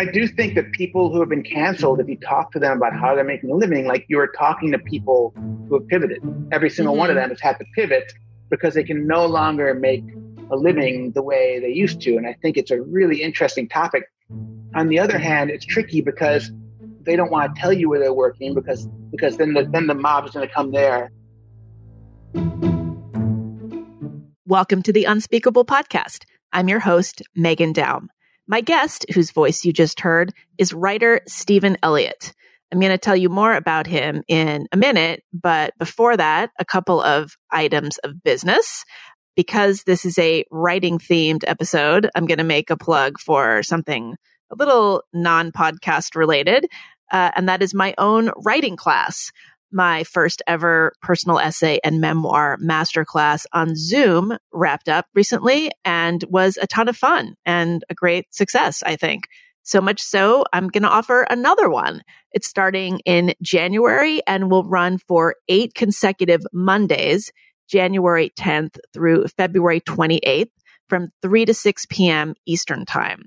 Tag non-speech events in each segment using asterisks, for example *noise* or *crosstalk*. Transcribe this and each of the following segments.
I do think that people who have been canceled, if you talk to them about how they're making a living, like you're talking to people who have pivoted. Every single mm-hmm. one of mm-hmm. them has had to pivot because they can no longer make a living the way they used to. And I think it's a really interesting topic. On the other hand, it's tricky because they don't want to tell you where they're working because because then the then the mob is going to come there. Welcome to the Unspeakable Podcast. I'm your host, Meghan Daum. My guest, whose voice you just heard, is writer Stephen Elliott. I'm going to tell you more about him in a minute, but before that, a couple of items of business. Because this is a writing themed episode, I'm going to make a plug for something a little non podcast related, uh, and that is my own writing class my first ever personal essay and memoir masterclass on Zoom wrapped up recently and was a ton of fun and a great success, I think. So much so, I'm going to offer another one. It's starting in January and will run for eight consecutive Mondays, January 10th through February 28th from 3 to 6 p.m. Eastern Time.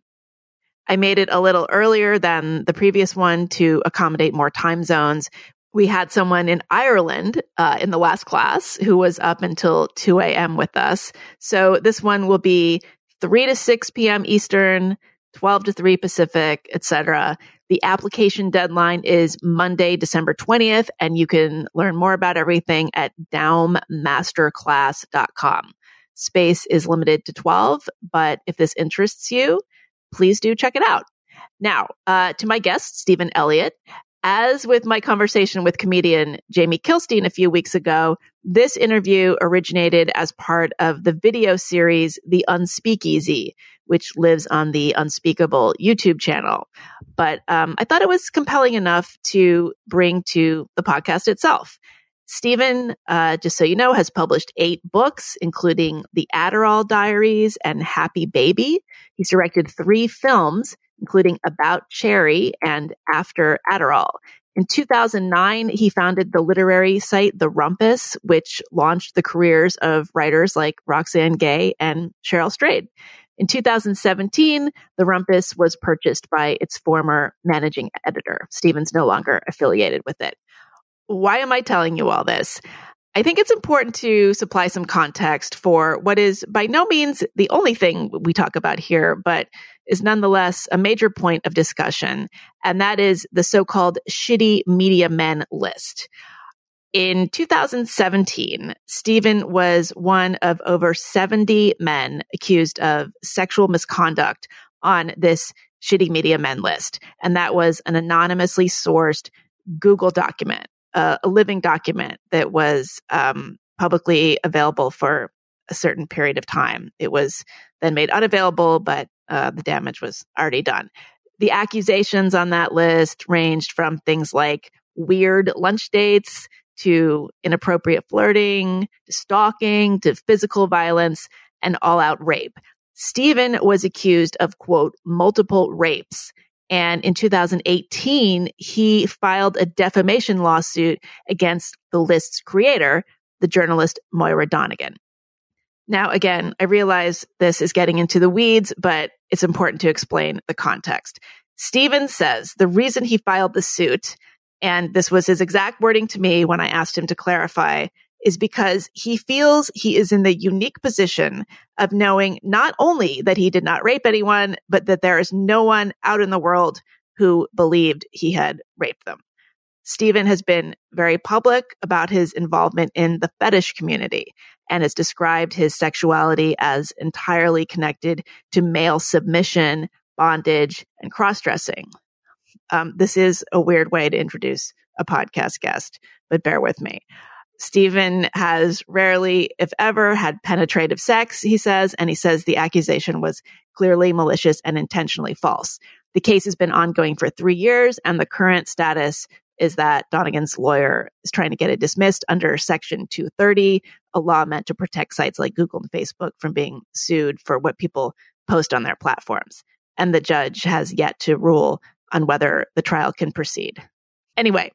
I made it a little earlier than the previous one to accommodate more time zones, we had someone in Ireland uh, in the last class who was up until 2 a.m. with us. So this one will be 3 to 6 p.m. Eastern, 12 to 3 Pacific, etc. The application deadline is Monday, December 20th, and you can learn more about everything at daummasterclass.com. Space is limited to 12, but if this interests you, please do check it out. Now, uh, to my guest, Stephen Elliott. As with my conversation with comedian Jamie Kilstein a few weeks ago, this interview originated as part of the video series The Unspeakeasy, which lives on the Unspeakable YouTube channel. But um, I thought it was compelling enough to bring to the podcast itself. Stephen, uh, just so you know, has published eight books, including The Adderall Diaries and Happy Baby. He's directed three films, including About Cherry and After Adderall. In 2009, he founded the literary site The Rumpus, which launched the careers of writers like Roxane Gay and Cheryl Strayed. In 2017, The Rumpus was purchased by its former managing editor. Stephen's no longer affiliated with it. Why am I telling you all this? I think it's important to supply some context for what is by no means the only thing we talk about here, but is nonetheless a major point of discussion. And that is the so-called shitty media men list. In 2017, Stephen was one of over 70 men accused of sexual misconduct on this shitty media men list. And that was an anonymously sourced Google document a, a living document that was um, publicly available for a certain period of time. It was then made unavailable, but uh, the damage was already done. The accusations on that list ranged from things like weird lunch dates to inappropriate flirting, to stalking, to physical violence, and all out rape. Stephen was accused of, quote, multiple rapes and in 2018, he filed a defamation lawsuit against the list's creator, the journalist Moira Donegan. Now, again, I realize this is getting into the weeds, but it's important to explain the context. Stevens says the reason he filed the suit, and this was his exact wording to me when I asked him to clarify, is because he feels he is in the unique position of knowing not only that he did not rape anyone, but that there is no one out in the world who believed he had raped them. Stephen has been very public about his involvement in the fetish community and has described his sexuality as entirely connected to male submission, bondage, and cross dressing. Um, this is a weird way to introduce a podcast guest, but bear with me. Stephen has rarely, if ever, had penetrative sex, he says, and he says the accusation was clearly malicious and intentionally false. The case has been ongoing for three years, and the current status is that Donegan's lawyer is trying to get it dismissed under Section 230, a law meant to protect sites like Google and Facebook from being sued for what people post on their platforms. And the judge has yet to rule on whether the trial can proceed. Anyway,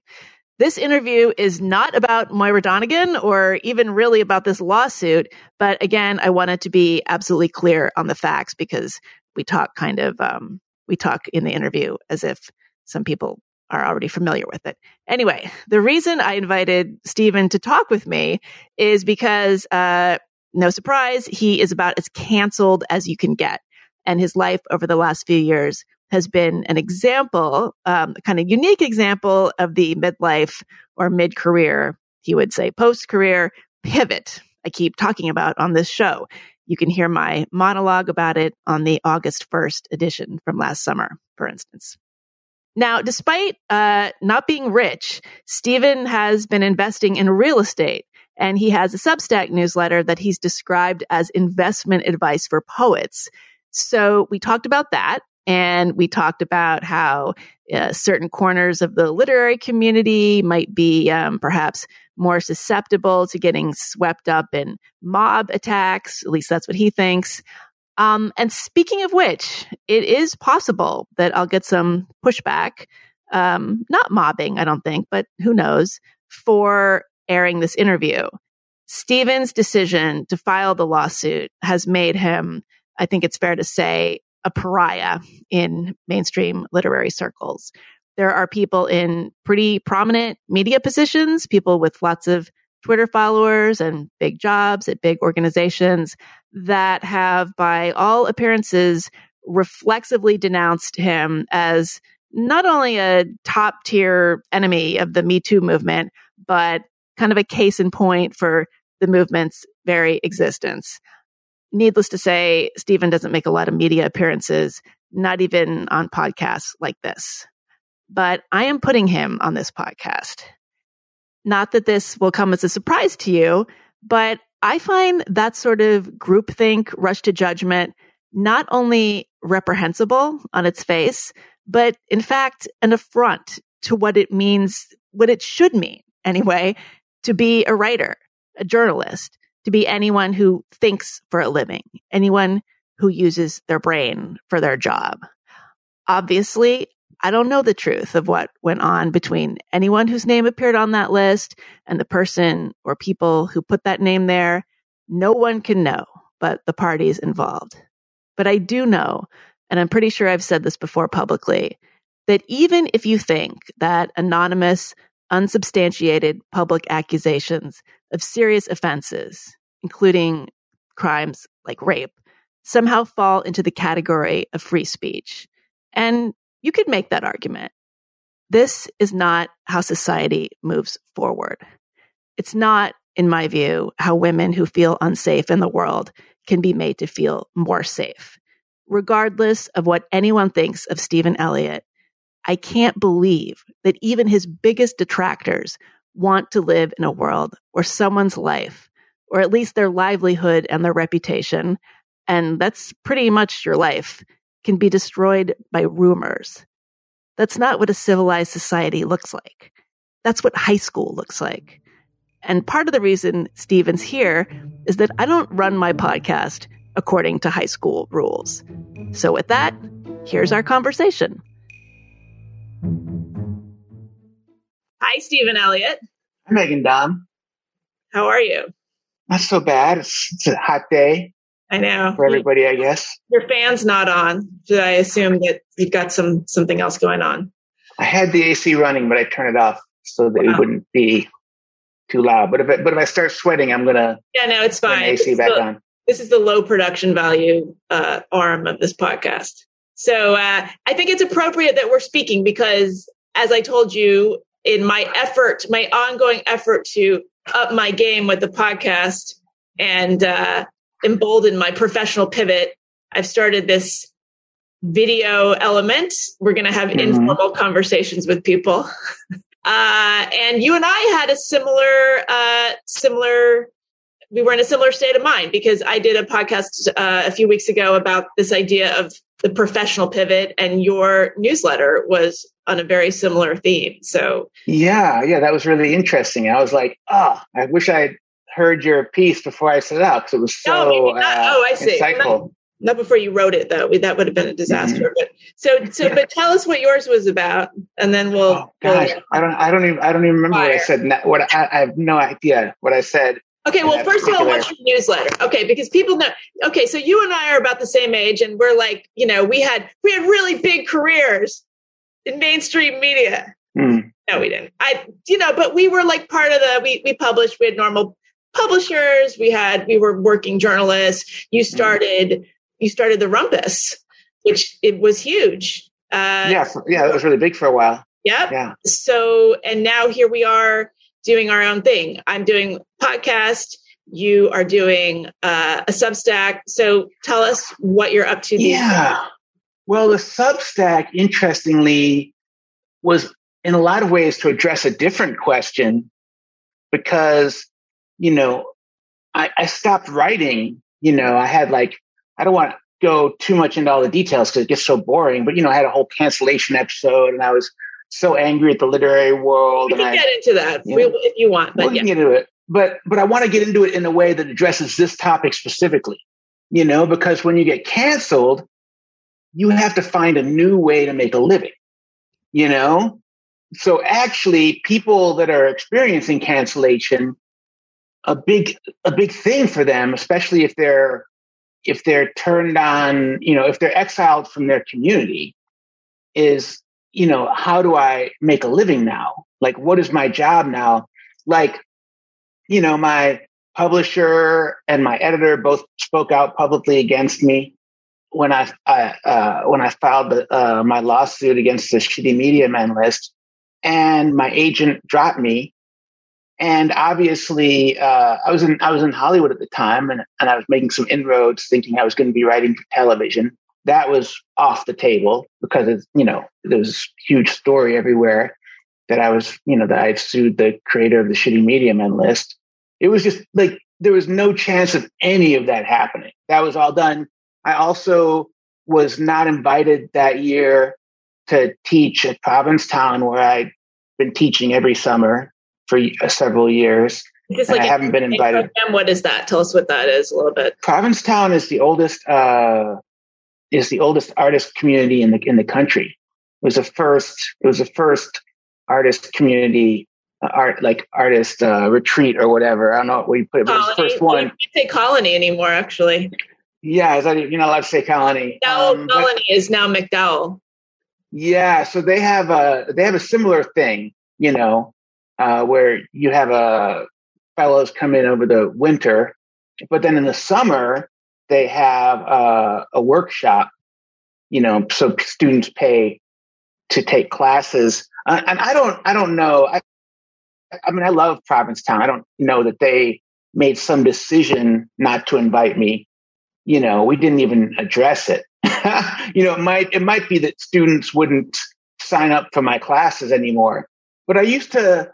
This interview is not about Moira Donegan or even really about this lawsuit. But again, I wanted to be absolutely clear on the facts because we talk kind of, um, we talk in the interview as if some people are already familiar with it. Anyway, the reason I invited Stephen to talk with me is because, uh, no surprise, he is about as canceled as you can get. And his life over the last few years has been an example, um, kind of unique example of the midlife or mid career, he would say post career pivot I keep talking about on this show. You can hear my monologue about it on the August 1st edition from last summer, for instance. Now, despite uh, not being rich, Stephen has been investing in real estate and he has a Substack newsletter that he's described as investment advice for poets. So we talked about that and we talked about how uh, certain corners of the literary community might be um, perhaps more susceptible to getting swept up in mob attacks. At least that's what he thinks. Um, and speaking of which, it is possible that I'll get some pushback, um, not mobbing, I don't think, but who knows, for airing this interview. Stephen's decision to file the lawsuit has made him, I think it's fair to say, a pariah in mainstream literary circles. There are people in pretty prominent media positions, people with lots of Twitter followers and big jobs at big organizations that have, by all appearances, reflexively denounced him as not only a top tier enemy of the Me Too movement, but kind of a case in point for the movement's very existence. Needless to say, Stephen doesn't make a lot of media appearances, not even on podcasts like this. But I am putting him on this podcast. Not that this will come as a surprise to you, but I find that sort of groupthink, rush to judgment, not only reprehensible on its face, but in fact, an affront to what it means, what it should mean anyway, to be a writer, a journalist, to be anyone who thinks for a living, anyone who uses their brain for their job. Obviously, I don't know the truth of what went on between anyone whose name appeared on that list and the person or people who put that name there. No one can know but the parties involved. But I do know, and I'm pretty sure I've said this before publicly, that even if you think that anonymous, unsubstantiated public accusations of serious offenses, including crimes like rape, somehow fall into the category of free speech. And you could make that argument. This is not how society moves forward. It's not, in my view, how women who feel unsafe in the world can be made to feel more safe. Regardless of what anyone thinks of Stephen Elliott, I can't believe that even his biggest detractors want to live in a world where someone's life, or at least their livelihood and their reputation, and that's pretty much your life, can be destroyed by rumors. That's not what a civilized society looks like. That's what high school looks like. And part of the reason Stephen's here is that I don't run my podcast according to high school rules. So, with that, here's our conversation. Hi, Stephen Elliott. Hi, Meghan Daum. How are you? Not so bad. It's, it's a hot day. I know for everybody. I guess your fan's not on. Should I assume that you've got some something else going on? I had the AC running, but I turned it off so that wow. it wouldn't be too loud. But if it, but if I start sweating, I'm gonna yeah, no, it's fine. AC back the, on. This is the low production value uh, arm of this podcast. So uh, I think it's appropriate that we're speaking because, as I told you, in my effort, my ongoing effort to up my game with the podcast and uh, embolden my professional pivot, I've started this video element. We're going to have mm-hmm. informal conversations with people. *laughs* Uh, and you and I had a similar, uh, similar, we were in a similar state of mind because I did a podcast uh, a few weeks ago about this idea of the professional pivot, and your newsletter was on a very similar theme. So, yeah, yeah, that was really interesting. I was like, oh, I wish I heard your piece before I set it up because it was so no, uh, oh, I see. insightful. not before you wrote it though. That would have been a disaster. Mm-hmm. But so so, but tell us what yours was about, and then we'll. Oh, gosh, we'll, I don't. I don't even. I don't even remember fire. what I said. What I, I, have no idea what I said. Okay, well, first of all, what's your newsletter? Okay, because people know. Okay, so you and I are about the same age, and we're like, you know, we had we had really big careers in mainstream media. Mm. No, we didn't. I, you know, but we were like part of the. We we published. We had normal publishers. We had we were working journalists. You hmm. started you started the Rumpus, which it was huge. Uh, yeah, yeah, it was really big for a while. Yep. Yeah. So, and now here we are doing our own thing. I'm doing podcast. You are doing uh, a Substack. So, tell us what you're up to. yeah. Days. Well, the Substack, interestingly, was in a lot of ways to address a different question because, you know, I, I stopped writing. You know, I had like I don't want to go too much into all the details because it gets so boring. But you know, I had a whole cancellation episode, and I was so angry at the literary world. We can I, get into that you know, if you want. But we yeah. can get into it. But but I want to get into it in a way that addresses this topic specifically. You know, because when you get canceled, you have to find a new way to make a living. You know, so actually, people that are experiencing cancellation, a big a big thing for them, especially if they're if they're turned on, you know, if they're exiled from their community, is, you know, how do I make a living now? Like, what is my job now? Like, you know, my publisher and my editor both spoke out publicly against me when I, I uh, when I filed the, uh, my lawsuit against the shitty media men list, and my agent dropped me and obviously uh, I was in I was in Hollywood at the time, and, and I was making some inroads, thinking I was going to be writing for television. That was off the table because it's you know there was huge story everywhere that I was you know that I had sued the creator of the Shitty Media Men list. It was just like there was no chance of any of that happening. That was all done. I also was not invited that year to teach at Provincetown, where I'd been teaching every summer for uh, several years. Just like I haven't been invited. Program, what is that? Tell us what that is a little bit. Provincetown is the oldest uh, is the oldest artist community in the in the country. It was the first. It was the first artist community uh, art like artist uh, retreat or whatever. I don't know what we put it, but it was the first one. You can't say colony anymore, actually. Yeah, is that you're not allowed to say colony. Now um, colony but, is now MacDowell. Yeah, so they have a they have a similar thing, you know, uh, where you have uh, fellows come in over the winter, but then in the summer they have uh, a workshop. You know, so students pay to take classes, uh, and I don't, I don't know. I, I mean, I love Provincetown. I don't know that they made some decision not to invite me. You know, we didn't even address it. *laughs* you know, it might it might be that students wouldn't sign up for my classes anymore. But I used to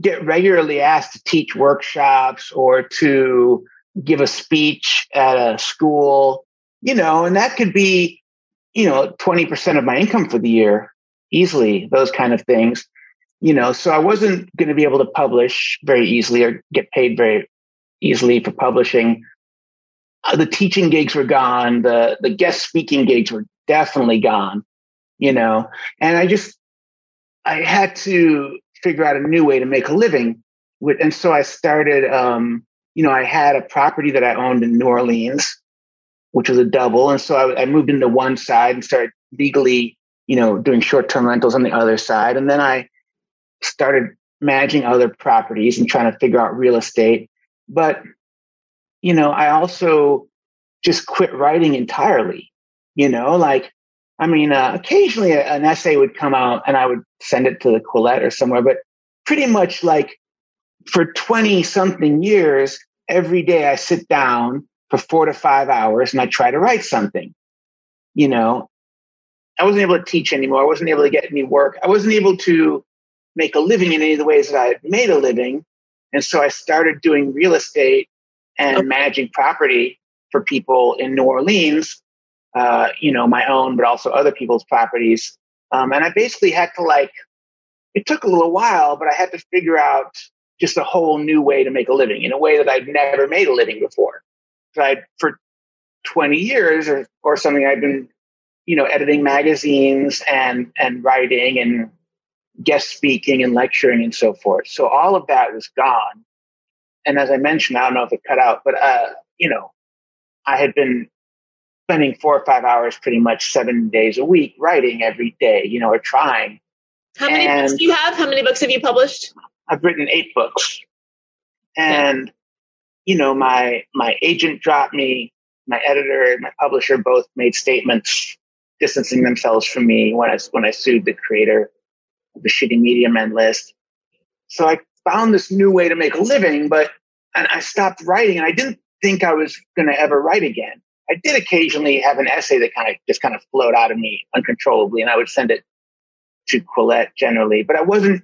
get regularly asked to teach workshops or to give a speech at a school, you know, and that could be, you know, 20% of my income for the year easily, those kind of things, you know, so I wasn't going to be able to publish very easily or get paid very easily for publishing. Uh, the teaching gigs were gone. The, the guest speaking gigs were definitely gone, you know, and I just, I had to figure out a new way to make a living. And so I started, um, you know, I had a property that I owned in New Orleans, which was a double. And so I, I moved into one side and started legally, you know, doing short term rentals on the other side. And then I started managing other properties and trying to figure out real estate. But, you know, I also just quit writing entirely, you know, like I mean, uh, occasionally an essay would come out and I would send it to the Quillette or somewhere, but pretty much like for 20 something years, every day I sit down for four to five hours and I try to write something. You know, I wasn't able to teach anymore. I wasn't able to get any work. I wasn't able to make a living in any of the ways that I had made a living. And so I started doing real estate and okay. managing property for people in New Orleans uh, you know, my own, but also other people's properties. Um, and I basically had to like, it took a little while, but I had to figure out just a whole new way to make a living in a way that I'd never made a living before. So I, for 20 years or, or something, I've been, you know, editing magazines and, and writing and guest speaking and lecturing and so forth. So all of that was gone. And as I mentioned, I don't know if it cut out, but, uh, you know, I had been spending four or five hours pretty much seven days a week writing every day, you know, or trying. How many and books do you have? How many books have you published? I've written eight books. And, you know, my my agent dropped me, my editor and my publisher both made statements distancing themselves from me when I when I sued the creator of the shitty media men list. So I found this new way to make a living, but and I stopped writing and I didn't think I was gonna ever write again. I did occasionally have an essay that kind of just kind of flowed out of me uncontrollably and I would send it to Quillette generally, but I wasn't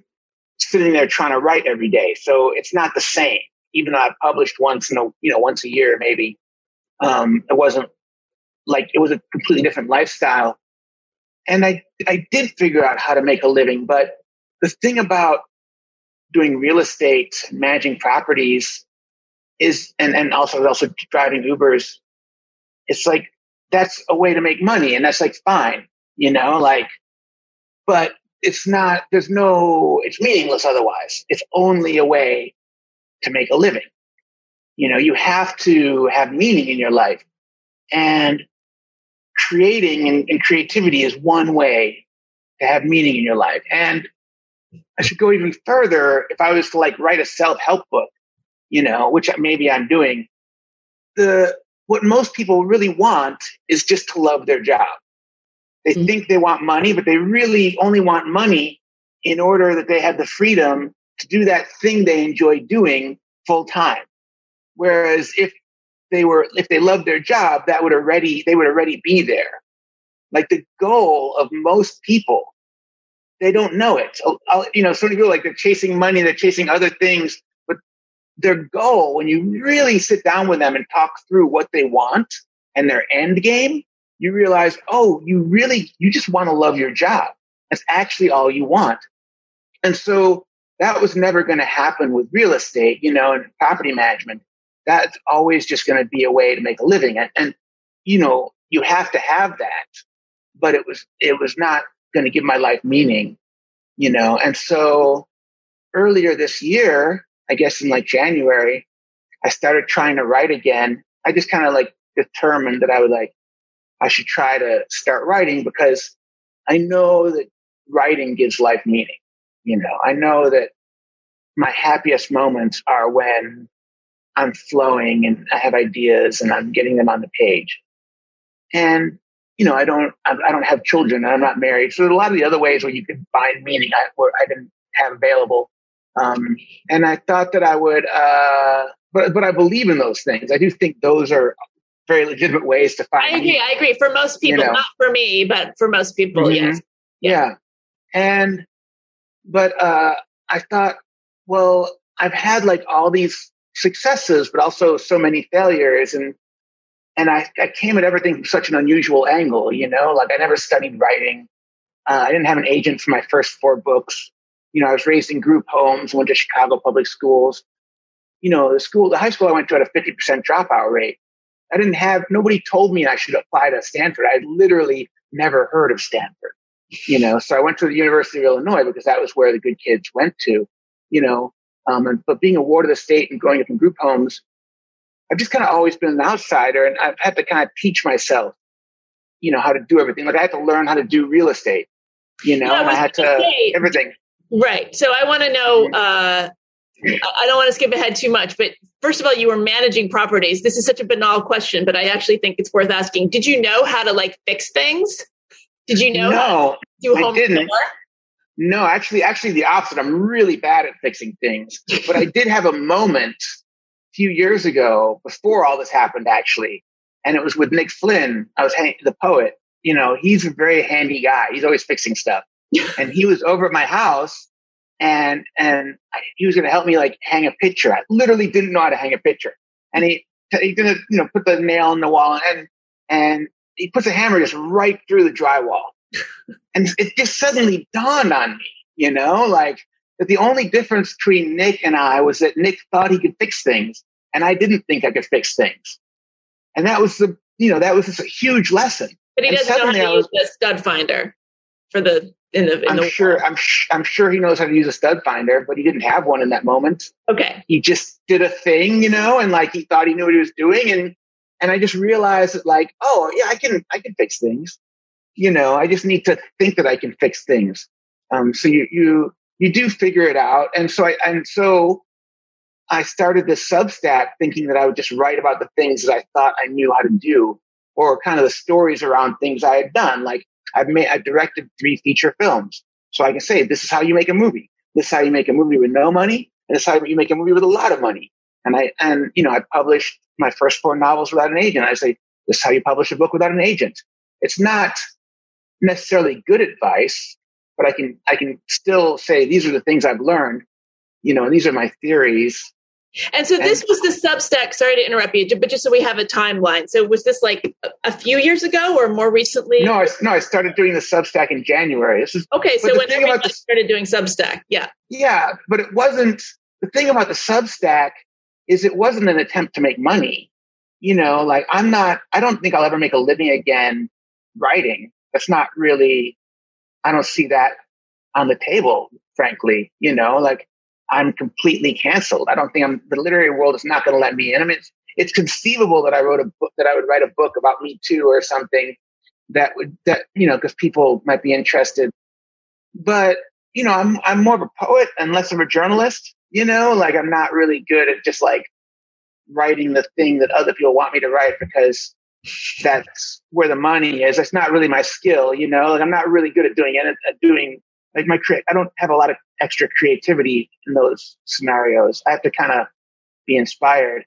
sitting there trying to write every day. So it's not the same. Even though I've published once in a, you know, once a year, maybe, um, it wasn't like it was a completely different lifestyle. And I, I did figure out how to make a living. But the thing about doing real estate, managing properties is, and, and also, also driving Ubers, it's like, that's a way to make money. And that's like fine, you know, like, but it's not, there's no, it's meaningless otherwise. It's only a way to make a living. You know, you have to have meaning in your life. And creating and, and creativity is one way to have meaning in your life. And I should go even further. If I was to like write a self help book, you know, which maybe I'm doing, the what most people really want is just to love their job. They mm-hmm. think they want money, but they really only want money in order that they have the freedom to do that thing they enjoy doing full time. Whereas if they were, if they loved their job, that would already, they would already be there. Like the goal of most people, they don't know it. So, you know, so many people like they're chasing money, they're chasing other things, their goal, when you really sit down with them and talk through what they want and their end game, you realize, oh, you really, you just want to love your job. That's actually all you want. And so that was never going to happen with real estate, you know, and property management. That's always just going to be a way to make a living. And, and, you know, you have to have that, but it was, it was not going to give my life meaning, you know. And so earlier this year, I guess in like January, I started trying to write again. I just kind of like determined that I would like, I should try to start writing because I know that writing gives life meaning. You know, I know that my happiest moments are when I'm flowing and I have ideas and I'm getting them on the page. And, you know, I don't, I don't have children and I'm not married. So a lot of the other ways where you could find meaning I, I didn't have available. Um, and I thought that I would, uh, but, but I believe in those things. I do think those are very legitimate ways to find. I agree. I agree. For most people, you know. not for me, but for most people, mm-hmm. yes. Yeah. yeah. And, but, uh, I thought, well, I've had like all these successes, but also so many failures. And, and I, I came at everything from such an unusual angle, you know, like I never studied writing. Uh, I didn't have an agent for my first four books. You know, I was raised in group homes, went to Chicago public schools. You know, the school, the high school I went to had a 50% dropout rate. I didn't have, nobody told me I should apply to Stanford. I literally never heard of Stanford, you know, so I went to the University of Illinois because that was where the good kids went to, you know, um, and, but being a ward of the state and growing up in group homes, I've just kind of always been an outsider and I've had to kind of teach myself, you know, how to do everything. Like I had to learn how to do real estate, you know, yeah, and I had to, say, everything. Right. So I want to know, uh, I don't want to skip ahead too much, but first of all, you were managing properties. This is such a banal question, but I actually think it's worth asking. Did you know how to like fix things? Did you know? No, do home I didn't. No, actually, actually the opposite. I'm really bad at fixing things, but I *laughs* did have a moment a few years ago before all this happened, actually, and it was with Nick Flynn. I was hang- the poet. You know, he's a very handy guy. He's always fixing stuff, and he was over at my house and and he was going to help me like hang a picture. I literally didn't know how to hang a picture, and he he's going to you know put the nail in the wall and and he puts a hammer just right through the drywall, and it just suddenly dawned on me, you know, like that the only difference between Nick and I was that Nick thought he could fix things, and I didn't think I could fix things. And that was the, you know, that was just a huge lesson. But he And doesn't know how to I use was- the stud finder for the in the in I'm the sure, I'm, sh- I'm sure he knows how to use a stud finder, but he didn't have one in that moment. Okay. He just did a thing, you know, and like he thought he knew what he was doing. And, and I just realized that like, oh yeah, I can, I can fix things. You know, I just need to think that I can fix things. Um, so you, you, you do figure it out. And so I, and so I started this Substack thinking that I would just write about the things that I thought I knew how to do or kind of the stories around things I had done. Like I've made, I directed three feature films. So I can say, this is how you make a movie. This is how you make a movie with no money. And this is how you make a movie with a lot of money. And I, and, you know, I published my first four novels without an agent. I say, this is how you publish a book without an agent. It's not necessarily good advice, but I can, I can still say, these are the things I've learned, you know, and these are my theories. And so this was the Substack. Sorry to interrupt you, but just so we have a timeline. So was this like a- few years ago or more recently? No, I, no, I started doing the Substack in January. This is, Okay, so when thing everybody about the- started doing Substack, yeah. yeah, but it wasn't, the thing about the Substack is it wasn't an attempt to make money. You know, like I'm not, I don't think I'll ever make a living again writing. That's not really, I don't see that on the table, frankly. You know, like I'm completely canceled. I don't think I'm, the literary world is not going to let me in. I mean, it's, it's conceivable that I wrote a book, that I would write a book about Me Too or something that would, that, you know, because people might be interested. But, you know, I'm, I'm more of a poet and less of a journalist, you know, like I'm not really good at just like writing the thing that other people want me to write because that's where the money is. That's not really my skill, you know, like I'm not really good at doing it, at doing like my cre- I don't have a lot of extra creativity in those scenarios. I have to kind of be inspired.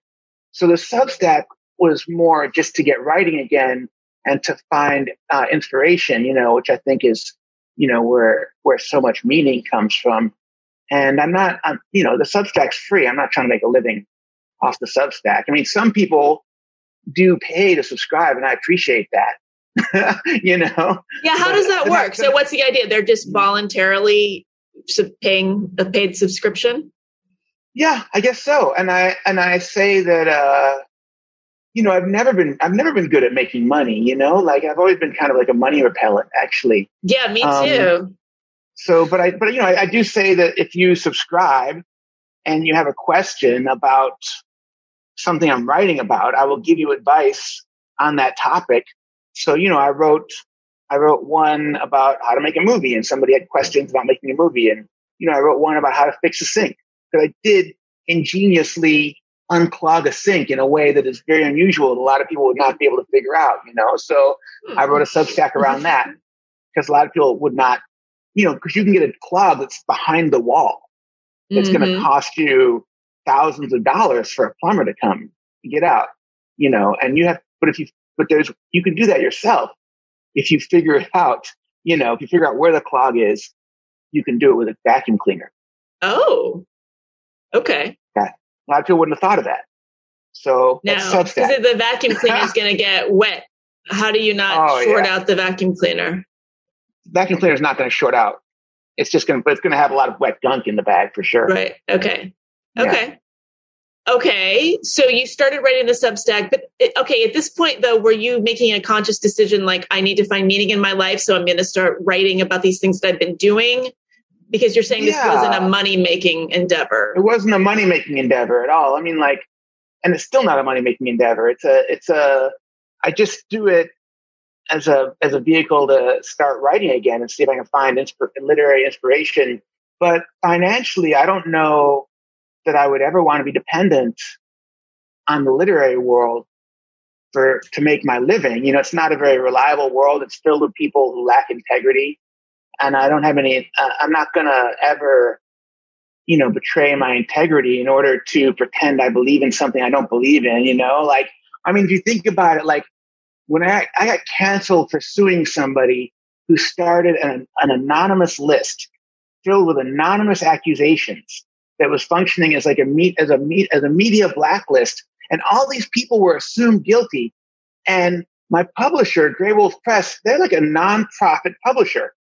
So the Substack was more just to get writing again and to find uh, inspiration, you know, which I think is, you know, where where so much meaning comes from. And I'm not, I'm, you know, the Substack's free. I'm not trying to make a living off the Substack. I mean, some people do pay to subscribe, and I appreciate that. *laughs* you know, Yeah, how does that work? So what's the idea? They're just voluntarily paying a paid subscription? Yeah, I guess so. And I and I say that uh you know, I've never been I've never been good at making money, you know? Like I've always been kind of like a money repellent actually. Yeah, me Um, too. So but I but you know, I, I do say that if you subscribe and you have a question about something I'm writing about, I will give you advice on that topic. So, you know, I wrote I wrote one about how to make a movie and somebody had questions about making a movie and you know, I wrote one about how to fix a sink. Because I did ingeniously unclog a sink in a way that is very unusual and a lot of people would not be able to figure out, you know. So I wrote a substack around that because a lot of people would not, you know, because you can get a clog that's behind the wall. It's going to cost you thousands of dollars for a plumber to come get out, you know, and you have, but if you, but there's, you can do that yourself if you figure it out, you know, if you figure out where the clog is, you can do it with a vacuum cleaner. Oh, okay. Yeah. A lot of people wouldn't have thought of that. So that's because the vacuum *laughs* cleaner is going to get wet. How do you not Oh, short yeah. out the vacuum cleaner? vacuum cleaner is not going to short out. It's just going to, but it's going to have a lot of wet gunk in the bag for sure. Right. Okay. Yeah. Okay. So you started writing the Substack, but okay, at this point though, were you making a conscious decision like I need to find meaning in my life, so I'm going to start writing about these things that I've been doing? Because you're saying this wasn't a money making endeavor. It wasn't a money making endeavor at all. I mean, like, and it's still not a money making endeavor. It's a, it's a, I just do it as a, as a vehicle to start writing again and see if I can find insp- literary inspiration. But financially, I don't know that I would ever want to be dependent on the literary world for, to make my living. You know, it's not a very reliable world. It's filled with people who lack integrity. And I don't have any, uh, I'm not going to ever, you know, betray my integrity in order to pretend I believe in something I don't believe in, you know? Like, I mean, if you think about it, like when I, I got canceled for suing somebody who started an, an anonymous list filled with anonymous accusations that was functioning as like a meet, as a meet, as a media blacklist. And all these people were assumed guilty. And my publisher, Graywolf Press, they're like a nonprofit publisher.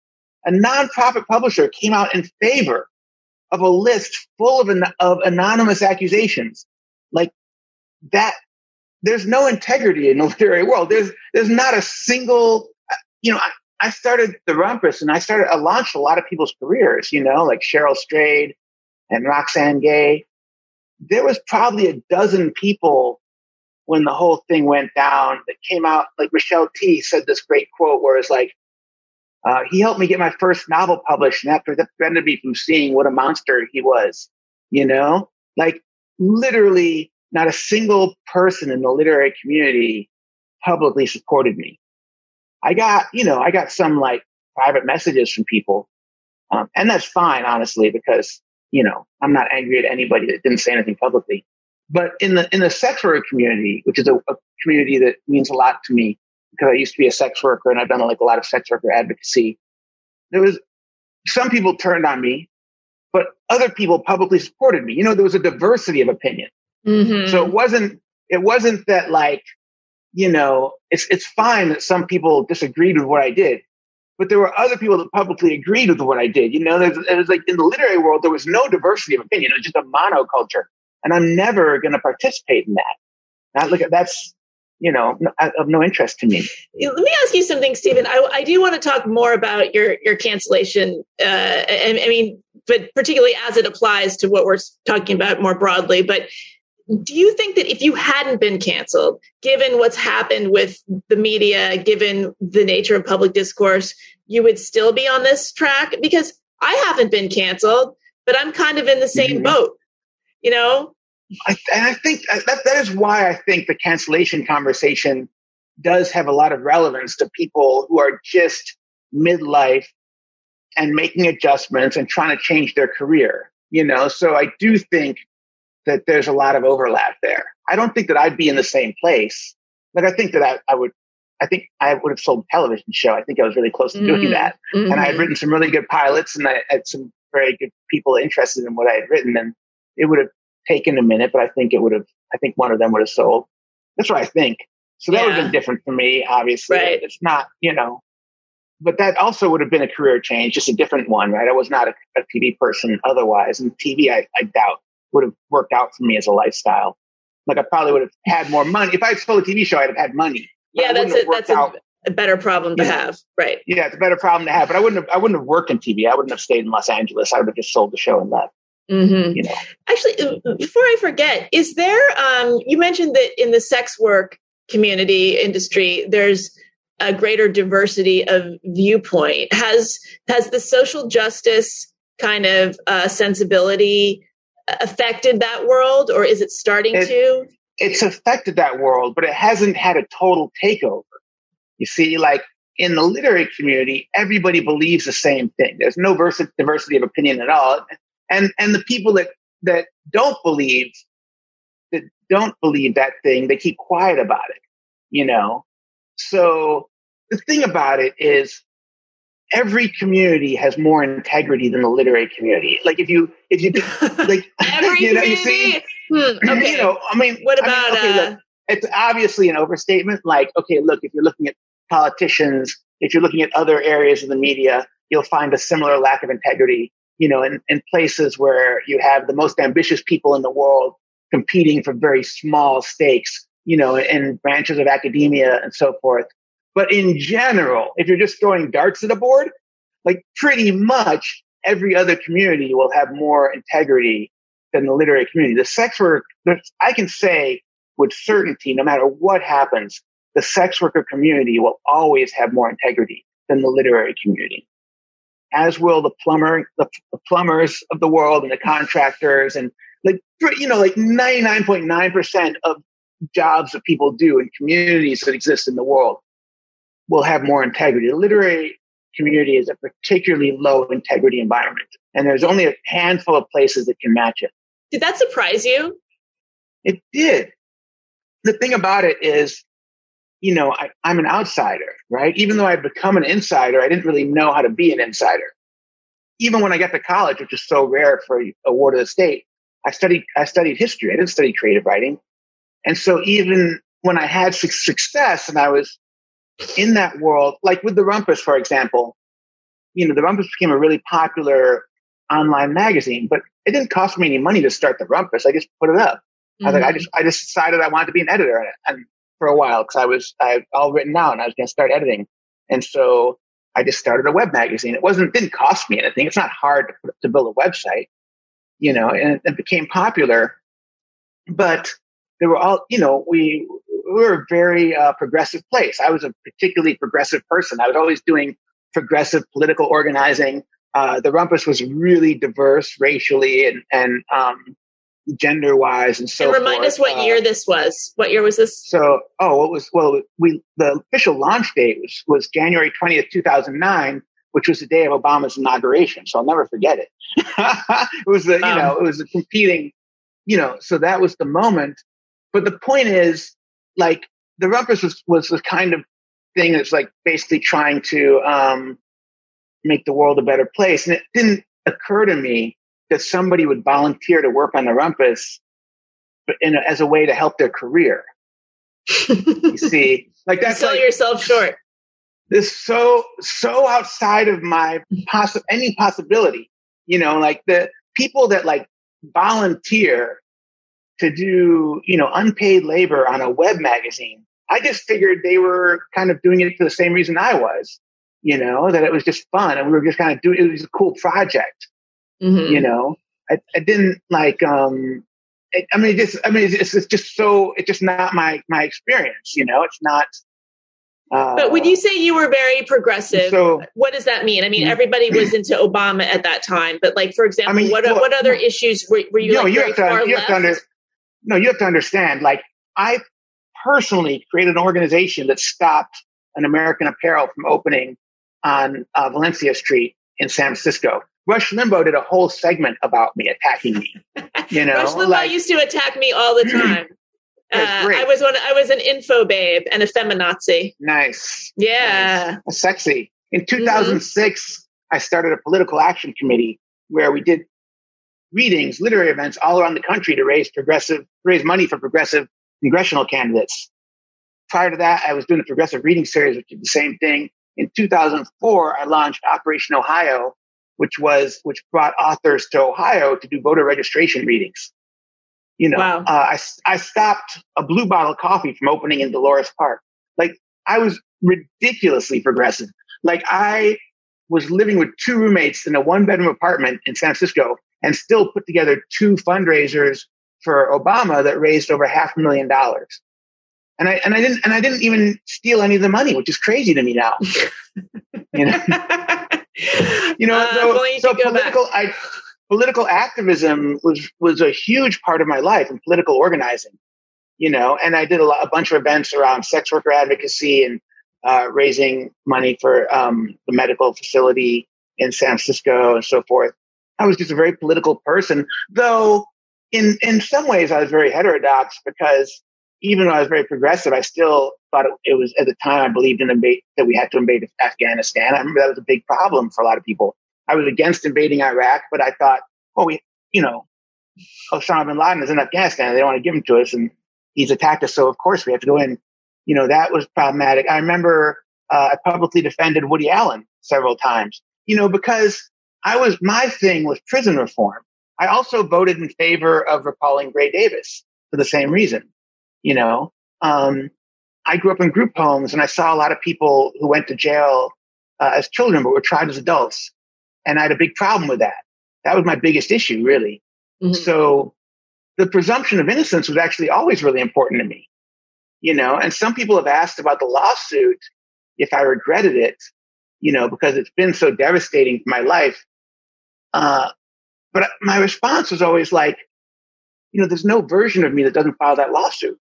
A nonprofit publisher came out in favor of a list full of, an, of anonymous accusations. Like that, there's no integrity in the *laughs* literary world. There's there's not a single, you know. I, I started the Rumpus and I started, I launched a lot of people's careers, you know, like Cheryl Strayed and Roxane Gay. There was probably a dozen people when the whole thing went down that came out, like Michelle Tea said this great quote where it's like, uh, he helped me get my first novel published and after that prevented me from seeing what a monster he was, you know, like literally not a single person in the literary community publicly supported me. I got, you know, I got some like private messages from people. Um, and that's fine, honestly, because, you know, I'm not angry at anybody that didn't say anything publicly. But in the, in the sex worker community, which is a, a community that means a lot to me because I used to be a sex worker and I've done like a lot of sex worker advocacy. There was some people turned on me, but other people publicly supported me. You know, there was a diversity of opinion. Mm-hmm. So it wasn't, it wasn't that like, you know, it's, it's fine that some people disagreed with what I did, but there were other people that publicly agreed with what I did. You know, it was like in the literary world, there was no diversity of opinion. It was just a monoculture. And I'm never going to participate in that. Not look at that's, you know, of no interest to me. Let me ask you something, Stephen. I, I do want to talk more about your, your cancellation. Uh, I, I mean, but particularly as it applies to what we're talking about more broadly. But do you think that if you hadn't been canceled, given what's happened with the media, given the nature of public discourse, you would still be on this track? Because I haven't been canceled, but I'm kind of in the same mm-hmm. boat, you know? I, and I think uh, that, that is why I think the cancellation conversation does have a lot of relevance to people who are just midlife and making adjustments and trying to change their career, you know? So I do think that there's a lot of overlap there. I don't think that I'd be in the same place. Like I think that I, I would, I think I would have sold a television show. I think I was really close to doing mm-hmm. that. Mm-hmm. And I had written some really good pilots and I had some very good people interested in what I had written. And it would have taken a minute, but I think it would have, I think one of them would have sold. That's what I think. So that yeah. would have been different for me, obviously. Right. It's not, you know, but that also would have been a career change, just a different one, right? I was not a, a TV person otherwise. And TV, I, I doubt would have worked out for me as a lifestyle. Like I probably would have had more money. If I had sold a TV show, I'd have had money. Yeah, that's it. That's a, a, better problem to yeah. have. Right. Yeah, it's a better problem to have. But I wouldn't have I wouldn't have worked in TV. I wouldn't have stayed in Los Angeles. I would have just sold the show and left. Mm-hmm. You know. Actually, uh, before I forget, is there um you mentioned that in the sex work community industry, there's a greater diversity of viewpoint. Has has the social justice kind of uh, sensibility affected that world or is it starting it, to? It's affected that world, but it hasn't had a total takeover. You see, like in the literary community, everybody believes the same thing. There's no diversity of opinion at all. And, and the people that, that don't believe, that don't believe that thing, they keep quiet about it, you know? So the thing about it is every community has more integrity than the literary community. Like if you if you *laughs* like *laughs* every you know, community. You see, hmm, okay. You know, I mean, what about? I mean, okay, uh, look, it's obviously an overstatement. Like, okay, look, if you're looking at politicians, if you're looking at other areas of the media, you'll find a similar lack of integrity. You know, in, in places where you have the most ambitious people in the world competing for very small stakes. You know, in branches of academia and so forth. But in general, if you're just throwing darts at a board, like pretty much every other community will have more integrity than the literary community. The sex work, I can say with certainty, no matter what happens, the sex worker community will always have more integrity than the literary community. As will the plumber, the, the plumbers of the world and the contractors and like, you know, like 99.9% of jobs that people do in communities that exist in the world will have more integrity. The literary community is a particularly low integrity environment, and there's only a handful of places that can match it. Did that surprise you? It did. The thing about it is, you know, I, I'm an outsider, right? Even though I'd become an insider, I didn't really know how to be an insider. Even when I got to college, which is so rare for a ward of the state, I studied I studied history. I didn't study creative writing, and so even when I had success and I was in that world, like with the Rumpus, for example, you know, the Rumpus became a really popular online magazine, but it didn't cost me any money to start the Rumpus. I just put it up. Mm-hmm. I was like, I just, I just decided I wanted to be an editor and for a while because I was, I all written down. And I was going to start editing. And so I just started a web magazine. It wasn't, didn't cost me anything. It's not hard to, to build a website, you know, and it became popular. But they were all, you know, we were a very uh, progressive place. I was a particularly progressive person. I was always doing progressive political organizing. Uh, the Rumpus was really diverse racially and, and um, gender wise and so and remind forth. us what uh, year this was what year was this so oh it was well we the official launch date was, was january 20th 2009 which was the day of obama's inauguration so i'll never forget it *laughs* it was the you Wow. know it was a competing you know so that was the moment but the point is like the rumpus was was the kind of thing that's like basically trying to um make the world a better place. And it didn't occur to me that somebody would volunteer to work on the rumpus but in a, as a way to help their career. You *laughs* see? Like that's sell like, yourself short. This so so outside of my possi- any possibility. You know like the people that like volunteer to do you know unpaid labor on a web magazine. I just figured they were kind of doing it for the same reason i was you know that it was just fun and we were just kind of doing it was a cool project Mhm. you know? I, I didn't like um I, I mean it just i mean it's, it's just so it's just not my my experience you know? It's not uh, but when you say you were very progressive so what does that mean? I mean Mm. everybody was into obama at that time but like for example mean, what well, what other issues were, were you no, like you have to, far you have to under, no, you have to understand. Like, I personally created an organization that stopped an American Apparel from opening on uh, Valencia Street in San Francisco. Rush Limbaugh did a whole segment about me, attacking me. You *laughs* know, Rush Limbaugh like, used to attack me all the *clears throat* time. Uh. I was one. I was an info babe and a feminazi. nice, Yeah. nice. sexy. In 2006, I started a political action committee where we did readings, literary events all around the country to raise progressive, raise money for progressive congressional candidates. Prior to that, I was doing the progressive reading series, which is the same thing. In 2004, I launched Operation Ohio, which was, which brought authors to Ohio to do voter registration readings. You know, Wow. uh, I, I stopped a blue bottle coffee from opening in Dolores Park. Like I was ridiculously progressive. Like I was living with two roommates in a one bedroom apartment in San Francisco and still put together two fundraisers for Obama that raised over half a million dollars. And I and I didn't and I didn't even steal any of the money, which is crazy to me now. *laughs* you know, you know. Uh, so you so could go back. political I, political activism was was a huge part of my life and political organizing. You know, and I did a, lot, a bunch of events around sex worker advocacy and uh, raising money for um, the medical facility in San Francisco and so forth. I was just a very political person, though in in some ways I was very heterodox because even though I was very progressive, I still thought it, it was at the time I believed in invade, that we had to invade Afghanistan. I remember that was a big problem for a lot of people. I was against invading Iraq, but I thought, well, we, you know, Osama bin Laden is in Afghanistan. They don't want to give him to us, and he's attacked us, so of course we have to go in. You know, that was problematic. I remember uh, I publicly defended Woody Allen several times. You know, because I was my thing was prison reform. I also voted in favor of recalling Gray Davis for the same reason. You know, um, I grew up in group homes and I saw a lot of people who went to jail uh, as children but were tried as adults. And I had a big problem with that. That was my biggest issue, really. Mhm. So the presumption of innocence was actually always really important to me. You know, and some people have asked about the lawsuit if I regretted it, you know, because it's been so devastating for my life. Uh, but my response was always like, you know, there's no version of me that doesn't file that lawsuit.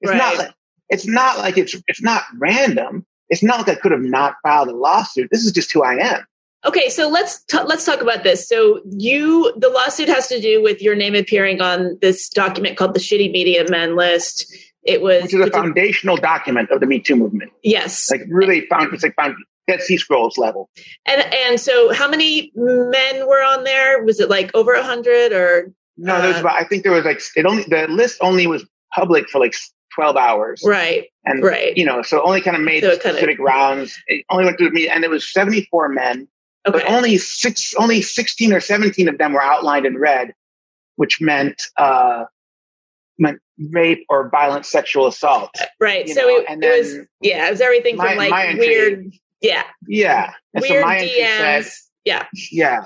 It's Right. not like it's not like it's it's not random. It's not like I could have not filed a lawsuit. This is just who I am. Okay, so let's t- let's talk about this. So you, the lawsuit has to do with your name appearing on this document called the Shitty Media Men List. It was Which is a foundational document of the Me Too movement. yes, Like really found it's like found Dead Sea Scrolls level. and and so how many men were on there? Was it like over a hundred or No, there was about I think there was like it only the list only was public for like twelve hours. right? And Right. you know, so only kind of made So it kinda- specific rounds. It only went to me and it was seventy four men. Okay, but only six, only 16 or 17 of them were outlined in red, which meant, uh, meant rape or violent sexual assault. Right. So know? it, and it was yeah, it was everything my, from like weird yeah. Yeah. And weird so my DMs. Said, yeah. Yeah.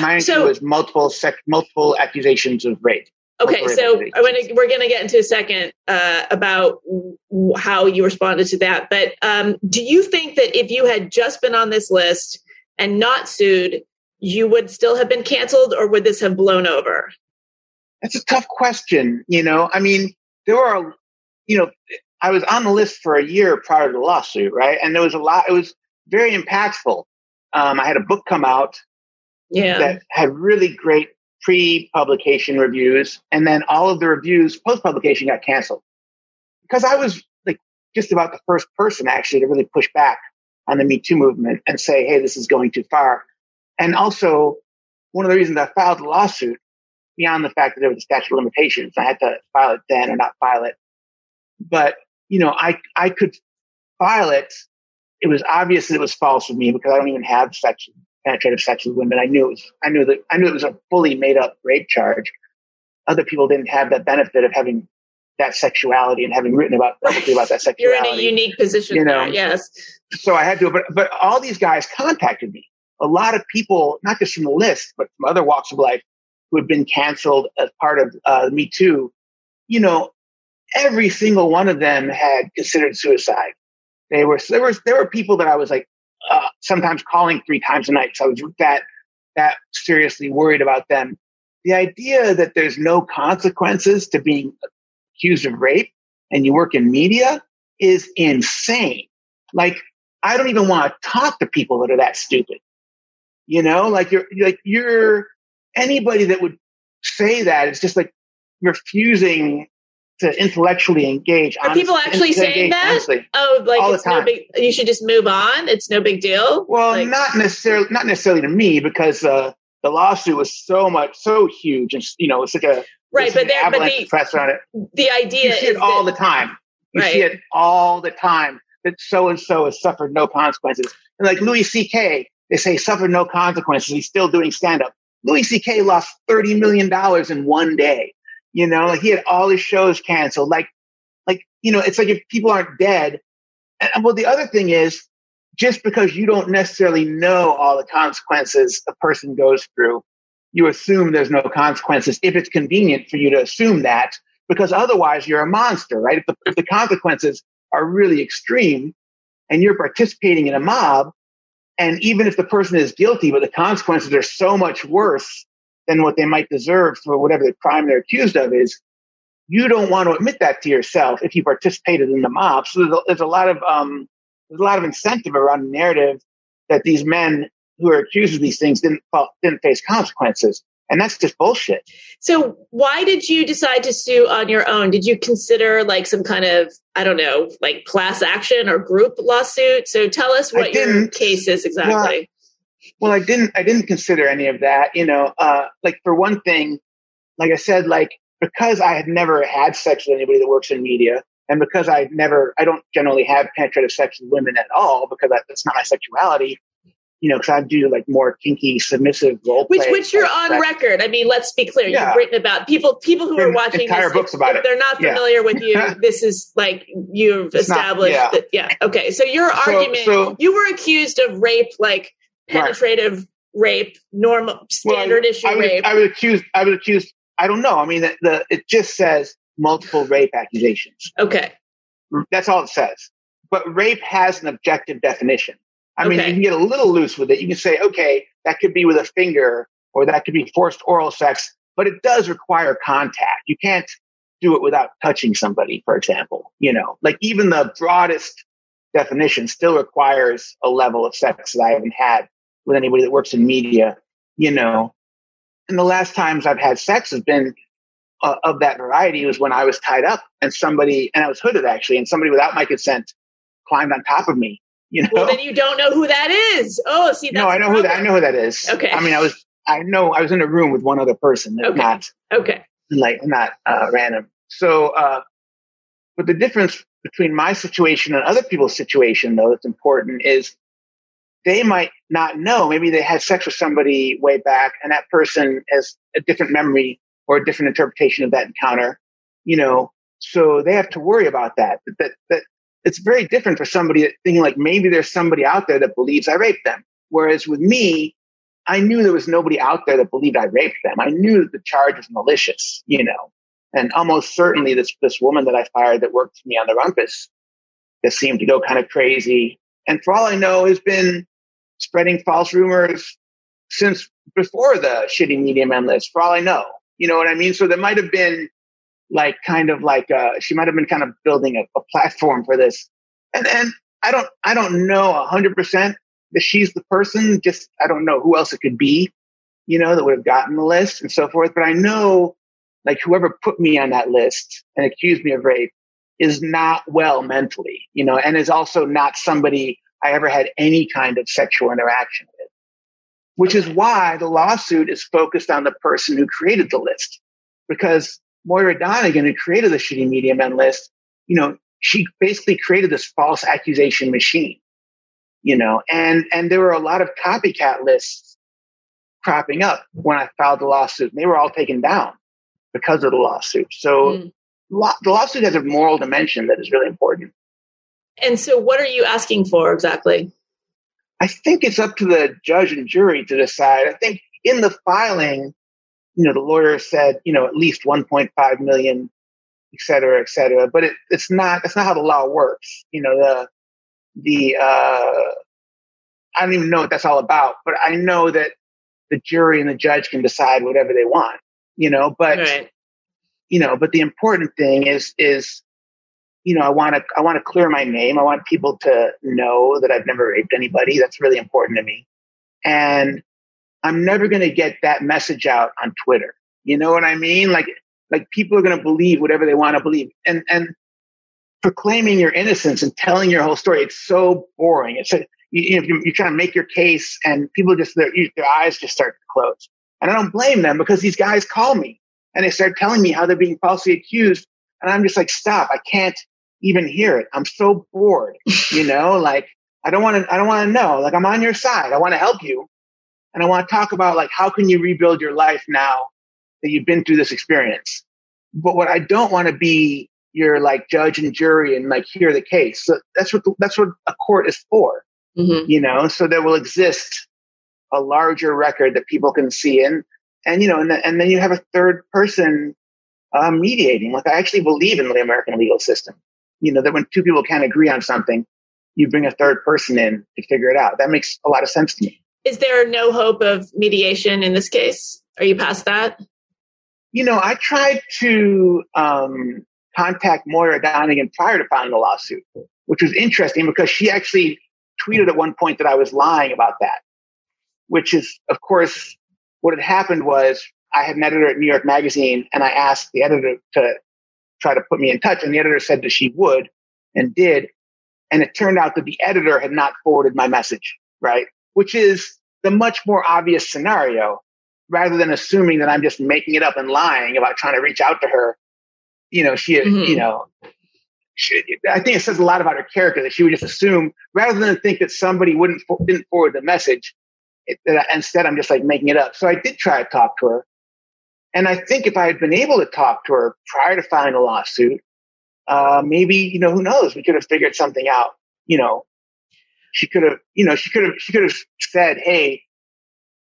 My so, was multiple sec- multiple accusations of rape. Okay, so gonna, we're going to get into a second uh, about how you responded to that. But um, do you think that if you had just been on this list and not sued, you would still have been canceled, or would this have blown over? That's a tough question. You know, I mean, there were, you know, I was on the list for a year prior to the lawsuit, right? And there was a lot. It was very impactful. Um, I had a book come out yeah. that had really great pre-publication reviews, and then all of the reviews post-publication got canceled because I was like just about the first person actually to really push back on the Me Too movement and say, "Hey, this is going too far." And also, one of the reasons I filed the lawsuit, beyond the fact that there was a statute of limitations, I had to file it then or not file it. But you know, I I could file it. It was obvious that it was false with me because I don't even have sex penetrative sex with women. I knew it was, I knew that, I knew it was a fully made up rape charge. Other people didn't have that benefit of having that sexuality and having written about publicly about that sexuality. *laughs* You're in a unique position, you know. There, yes. So I had to, but but all these guys contacted me. A lot of people, not just from the list, but from other walks of life, who had been canceled as part of uh, Me Too. You know, every single one of them had considered suicide. They were there was there were people that I was like, uh, sometimes calling three times a night. So I was that that seriously worried about them. The idea that there's no consequences to being accused of rape and you work in media is insane. Like I don't even want to talk to people that are that stupid. You know, like you're like you're anybody that would say that is just like refusing to intellectually engage. Are people actually saying that? Honestly, oh, like it's no big. You should just move on. It's no big deal. Well, like, not necessarily. Not necessarily to me because uh, the lawsuit was so much, so huge, and you know, it's like a right. But there, but the press on it. The idea you see it all that, the time. You right. see it all the time that so and so has suffered no consequences. And like Louis C.K., they say suffered no consequences. He's still doing stand up. Louis C.K. lost thirty million dollars in one day. You know, like he had all his shows canceled. Like, like, you know, it's like if people aren't dead. And well, the other thing is just because you don't necessarily know all the consequences a person goes through, you assume there's no consequences if it's convenient for you to assume that, because otherwise you're a monster, right? If the, if the consequences are really extreme and you're participating in a mob, and even if the person is guilty, but the consequences are so much worse than what they might deserve for whatever the crime they're accused of is, you don't want to admit that to yourself if you participated in the mob. So there's a, there's a lot of um, there's a lot of incentive around the narrative that these men who are accused of these things didn't didn't face consequences, and that's just bullshit. So why did you decide to sue on your own? Did you consider like some kind of I don't know, like class action or group lawsuit? So tell us what your case is exactly. Well, well, I didn't. I didn't consider any of that. You know, uh, like for one thing, like I said, like because I had never had sex with anybody that works in media, and because I never, I don't generally have penetrative sex with women at all because that's not my sexuality. You know, because I do like more kinky, submissive role Which, which you're on sex. record. I mean, let's be clear. Yeah. You've written about people. People who are watching entire this, books about it. They're not familiar yeah. with you. *laughs* this is like you've it's established. Not, yeah. That, yeah. Okay. So your so, argument. So, you were accused of rape, like penetrative right. rape, normal standard well, issue I would, rape. I would accuse. I would accuse. I don't know. I mean, the, the it just says multiple rape accusations. Okay, that's all it says. But rape has an objective definition. I mean, okay. you can get a little loose with it. You can say, okay, that could be with a finger, or that could be forced oral sex, but it does require contact. You can't do it without touching somebody, for example. You know, like even the broadest definition still requires a level of sex that I haven't had with anybody that works in media, you know. And the last times I've had sex has been uh, of that variety was when I was tied up and somebody, and I was hooded actually, and somebody without my consent climbed on top of me. You know? Well, then you don't know who that is. Oh, see, no, I know who that. I know who that is. Okay. I mean, I was, I know, I was in a room with one other person. Okay. Not okay. Like not uh, random. So, uh, but the difference between my situation and other people's situation, though, that's important is they might not know. Maybe they had sex with somebody way back and that person has a different memory or a different interpretation of that encounter. you know, so they have to worry about that. That, that, it's very different for somebody thinking like maybe there's somebody out there that believes I raped them. Whereas with me, I knew there was nobody out there that believed I raped them. I knew the charge was malicious, you know, and almost certainly this, this woman that I fired that worked for me on the rumpus that seemed to go kind of crazy. And for all I know has been spreading false rumors since before the shitty medium list, for all I know. You know what I mean? So there might have been like kind of like uh, she might have been kind of building a, a platform for this. And then I don't I don't know hundred percent that she's the person. Just I don't know who else it could be, you know, that would have gotten the list and so forth. But I know like whoever put me on that list and accused me of rape is not well mentally, you know, and is also not somebody I ever had any kind of sexual interaction with. Which is why the lawsuit is focused on the person who created the list. Because Moira Donegan, who created the shitty media men list, you know, she basically created this false accusation machine, you know, and, and there were a lot of copycat lists cropping up when I filed the lawsuit. And they were all taken down because of the lawsuit. So mm. the lawsuit has a moral dimension that is really important. And so what are you asking for exactly? I think it's up to the judge and jury to decide. I think in the filing, you know, the lawyer said, you know, at least 1.5 million, et cetera, et cetera. But it, it's not, that's not how the law works. You know, the, the, uh, I don't even know what that's all about, but I know that the jury and the judge can decide whatever they want, you know, but, right. you know, but the important thing is, is, you know, I want to, I want to clear my name. I want people to know that I've never raped anybody. That's really important to me. And I'm never going to get that message out on Twitter. You know what I mean? Like, like people are going to believe whatever they want to believe. And, and proclaiming your innocence and telling your whole story, it's so boring. It's a, you, know, you're trying to make your case and people just, their, their eyes just start to close. And I don't blame them because these guys call me and they start telling me how they're being falsely accused. And I'm just like, stop. I can't even hear it. I'm so bored, *laughs* you know, like I don't want to, I don't want to know. Like I'm on your side. I want to help you. And I want to talk about like, how can you rebuild your life now that you've been through this experience? But what I don't want to be your like judge and jury and like hear the case. So that's what, the, that's what a court is for, mm-hmm. you know, so there will exist a larger record that people can see in. And, you know, and, and then you have a third person uh, mediating. Like I actually believe in the American legal system. You know, that when two people can't agree on something, you bring a third person in to figure it out. That makes a lot of sense to me. Is there no hope of mediation in this case? Are you past that? You know, I tried to um, contact Moira Donegan prior to filing the lawsuit, which was interesting because she actually tweeted at one point that I was lying about that, which is, of course, what had happened was I had an editor at New York Magazine and I asked the editor to try to put me in touch, and the editor said that she would and did. And it turned out that the editor had not forwarded my message, right? which is the much more obvious scenario rather than assuming that I'm just making it up and lying about trying to reach out to her. You know, she, mm-hmm. you know, she, I think it says a lot about her character that she would just assume rather than think that somebody wouldn't didn't forward the message. It, instead, I'm just like making it up. So I did try to talk to her, and I think if I had been able to talk to her prior to filing a lawsuit, uh, maybe you know who knows, we could have figured something out. You know, she could have, you know, she could have, she could have said, Hey,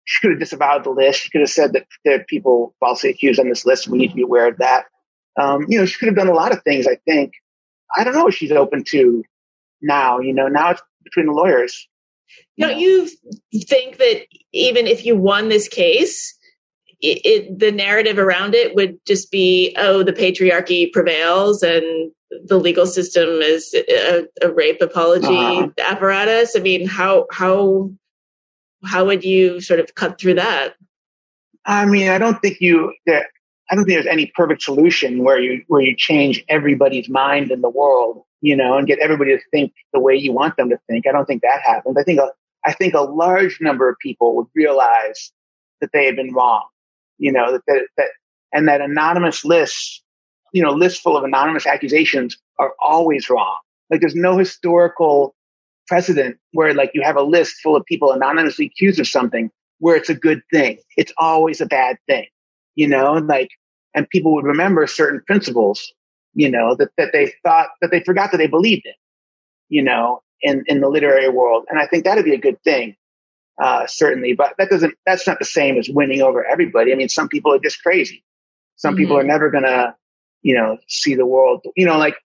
she could have disavowed the list. She could have said that there are people falsely accused on this list. We need to be aware of that. Um, you know, she could have done a lot of things. I think. I don't know what she's open to now. You know, now it's between the lawyers. You Don't you think that even if you won this case, it, it, the narrative around it would just be, oh, the patriarchy prevails and the legal system is a, a rape apology uh, apparatus. I mean, how how how would you sort of cut through that? I mean, I don't think you that I don't think there's any perfect solution where you where you change everybody's mind in the world, you know, and get everybody to think the way you want them to think. I don't think that happens. I think a, I think a large number of people would realize that they had been wrong, you know, that that, that and that anonymous lists you know, lists full of anonymous accusations are always wrong. Like there's no historical precedent where like you have a list full of people anonymously accused of something where it's a good thing. It's always a bad thing, you know, like, and people would remember certain principles, you know, that, that they thought that they forgot that they believed in, you know, in, in the literary world. And I think that'd be a good thing, uh, certainly. But that doesn't, that's not the same as winning over everybody. I mean, some people are just crazy. Some mm-hmm. people are never gonna, you know, see the world, you know, like,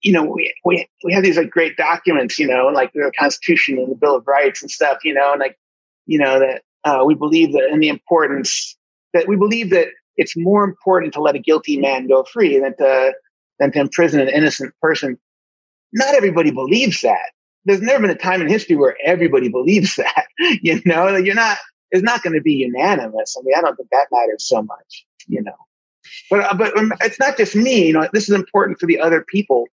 you know, we, we, we have these like great documents, you know, like the Constitution and the Bill of Rights and stuff, you know, and like, you know, that, uh, we believe that in the importance that we believe that it's more important to let a guilty man go free than to, than to imprison an innocent person. Not everybody believes that. There's never been a time in history where everybody believes *laughs* that, you know, you're not, it's not going to be unanimous. I mean, I don't think that matters so much, you know, but, uh, but um, it's not just me, you know, this is important for the other people